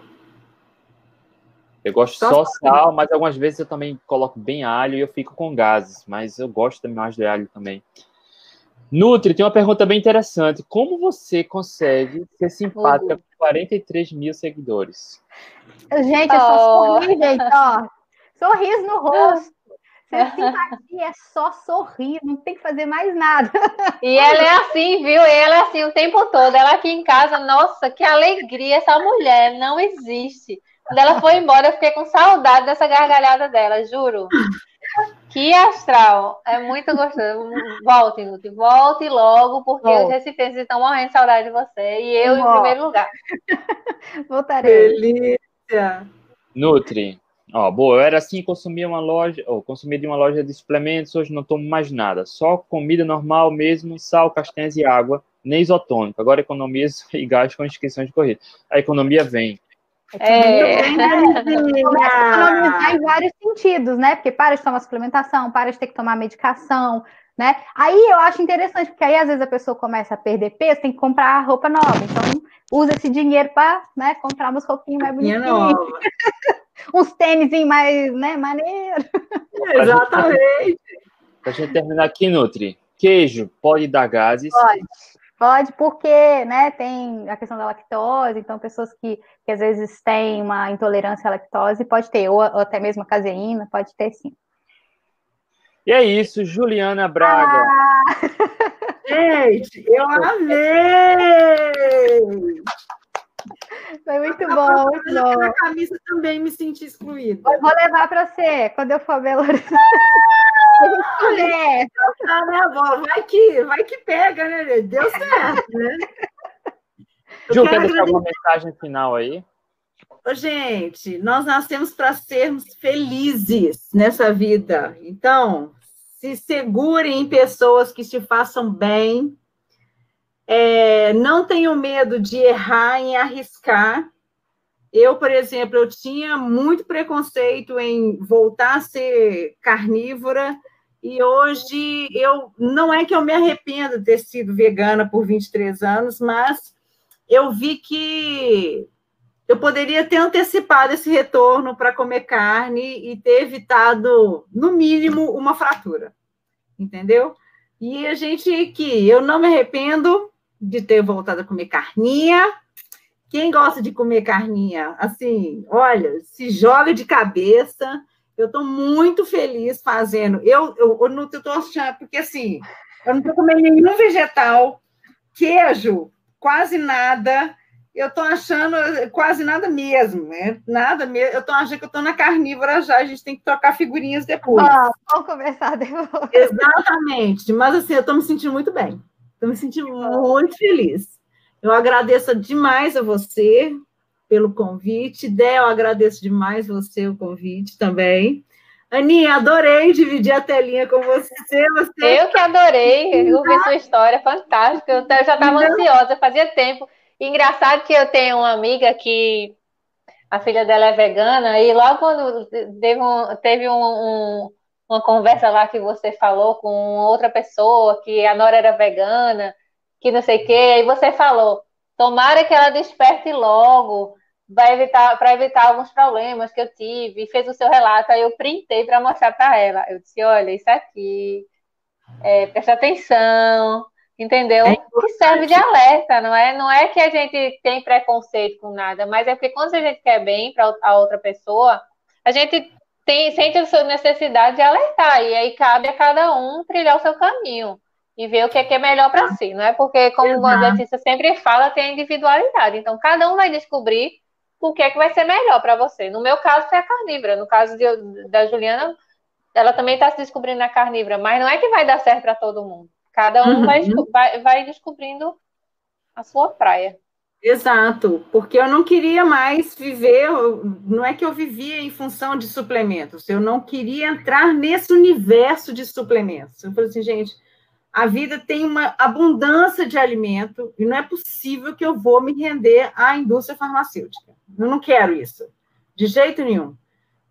Eu gosto só, só sal, mas algumas vezes eu também coloco bem alho e eu fico com gases, mas eu gosto também mais de alho também. Nutri, tem uma pergunta bem interessante. Como você consegue ser simpática uhum. com 43 mil seguidores? Gente, eu só oh. sorri, gente, ó. Sorriso no rosto. Ser simpatia é só sorrir, não tem que fazer mais nada. E ela é assim, viu? Ela é assim o tempo todo. Ela aqui em casa, nossa, que alegria essa mulher, não existe. Quando ela foi embora, eu fiquei com saudade dessa gargalhada dela, juro. Que astral, é muito gostoso. Volte, Nuti, volte logo, porque os recifenses estão morrendo de saudade de você. E eu em primeiro lugar. Voltarei. Delícia. Nutri, Ó, boa, eu era assim, consumia uma loja, ou consumia de uma loja de suplementos, hoje não tomo mais nada, só comida normal mesmo, sal, castanhas e água, nem isotônico. Agora economizo e gasto com inscrições de corrida. A economia vem. É. Começa a economizar em vários sentidos, né? Porque para de tomar suplementação, para de ter que tomar medicação, né? Aí eu acho interessante, porque aí às vezes a pessoa começa a perder peso, tem que comprar roupa nova. Então, usa esse dinheiro para né, comprar umas roupinhas mais bonitinhas. uns tênis mais, né, maneiro. Exatamente. Para a gente terminar aqui, Nutri, queijo pode dar gases? Pode, pode, porque, né, tem a questão da lactose, então pessoas que, que às vezes têm uma intolerância à lactose, pode ter, ou, ou até mesmo a caseína, pode ter sim. E é isso, Juliana Braga. Ah! Gente, eu amei! Foi muito bom, muito bom. Na camisa também me senti excluída. Eu vou levar para você quando eu for Belo É, tá, né, vai que, vai que pega, né? Deu certo, né? Ju, quer deixar alguma mensagem final aí? Ô, gente, nós nascemos para sermos felizes nessa vida. Então, se segurem em pessoas que te façam bem. É, não tenham medo de errar, em arriscar. Eu, por exemplo, eu tinha muito preconceito em voltar a ser carnívora e hoje eu não é que eu me arrependo de ter sido vegana por 23 anos, mas eu vi que eu poderia ter antecipado esse retorno para comer carne e ter evitado, no mínimo, uma fratura. Entendeu? E a gente que eu não me arrependo de ter voltado a comer carninha, quem gosta de comer carninha, assim, olha, se joga de cabeça. Eu estou muito feliz fazendo. Eu, eu, eu não estou achando, porque assim, eu não estou comendo nenhum vegetal, queijo, quase nada. Eu estou achando quase nada mesmo, né? Nada mesmo. Eu estou achando que eu estou na carnívora já. A gente tem que trocar figurinhas depois. Ah, vamos conversar depois. Exatamente. Mas assim, eu estou me sentindo muito bem. Estou me sentindo muito feliz. Eu agradeço demais a você pelo convite. Dé, eu agradeço demais você o convite também. Aninha, adorei dividir a telinha com você. você... Eu que adorei ouvir sua história, fantástica. Eu já estava ansiosa, fazia tempo. Engraçado que eu tenho uma amiga que a filha dela é vegana, e logo quando teve, um, teve um, um, uma conversa lá que você falou com outra pessoa, que a Nora era vegana, que não sei o quê, aí você falou, tomara que ela desperte logo, vai evitar para evitar alguns problemas que eu tive, fez o seu relato, aí eu printei para mostrar para ela. Eu disse, olha, isso aqui, é, presta atenção, entendeu? É que serve de alerta, não é? Não é que a gente tem preconceito com nada, mas é porque quando a gente quer bem para a outra pessoa, a gente tem, sente a sua necessidade de alertar, e aí cabe a cada um trilhar o seu caminho e ver o que é, que é melhor para si, não é? Porque, como a Letícia sempre fala, tem a individualidade. Então, cada um vai descobrir o que é que vai ser melhor para você. No meu caso, foi a carnívora. No caso de, da Juliana, ela também está se descobrindo na carnívora, mas não é que vai dar certo para todo mundo. Cada um uhum. vai, vai, vai descobrindo a sua praia. Exato, porque eu não queria mais viver, não é que eu vivia em função de suplementos, eu não queria entrar nesse universo de suplementos. Eu falei assim, gente, a vida tem uma abundância de alimento e não é possível que eu vou me render à indústria farmacêutica. Eu não quero isso, de jeito nenhum.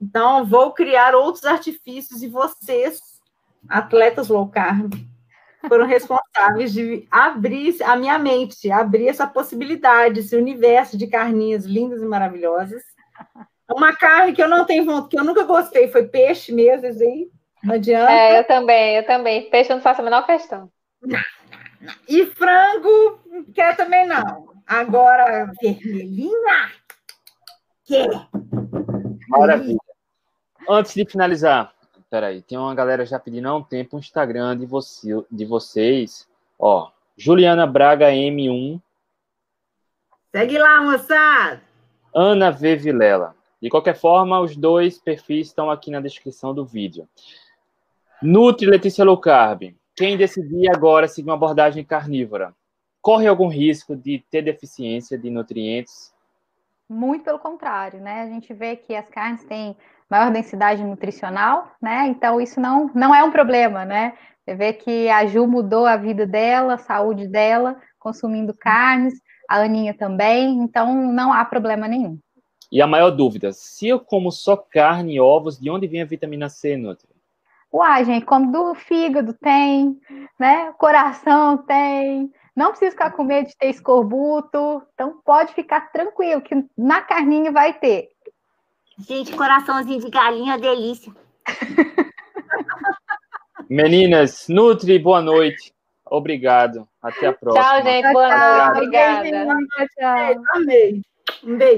Então, vou criar outros artifícios e vocês, atletas low carb, foram responsáveis de abrir a minha mente, abrir essa possibilidade, esse universo de carninhas lindas e maravilhosas. Uma carne que eu não tenho vontade, que eu nunca gostei, foi peixe mesmo, aí não adianta. É, eu também, eu também. Peixe eu não faço a menor questão. E frango, quer também não. Agora, vermelhinha, quer. Maravilha. Antes de finalizar, peraí, tem uma galera já pedindo há um tempo o Instagram de, você, de vocês. Ó, Juliana Braga M1. Segue lá, moçada. Ana V. Vilela. De qualquer forma, os dois perfis estão aqui na descrição do vídeo. Nutri Letícia Low Carb. Quem decidir agora seguir uma abordagem carnívora, corre algum risco de ter deficiência de nutrientes? Muito pelo contrário, né? A gente vê que as carnes têm maior densidade nutricional, né? Então isso não, não é um problema, né? Você vê que a Ju mudou a vida dela, a saúde dela, consumindo carnes, a Aninha também, então não há problema nenhum. E a maior dúvida, se eu como só carne e ovos, de onde vem a vitamina C, Nutri? Uai, gente, como do fígado tem, né? Coração tem. Não precisa ficar com medo de ter escorbuto. Então pode ficar tranquilo que na carninha vai ter. Gente, coraçãozinho de galinha, delícia. Meninas, Nutri, boa noite. Obrigado. Até a próxima. Tchau, gente. Boa noite. Obrigada. Tchau. Amei. Um beijo.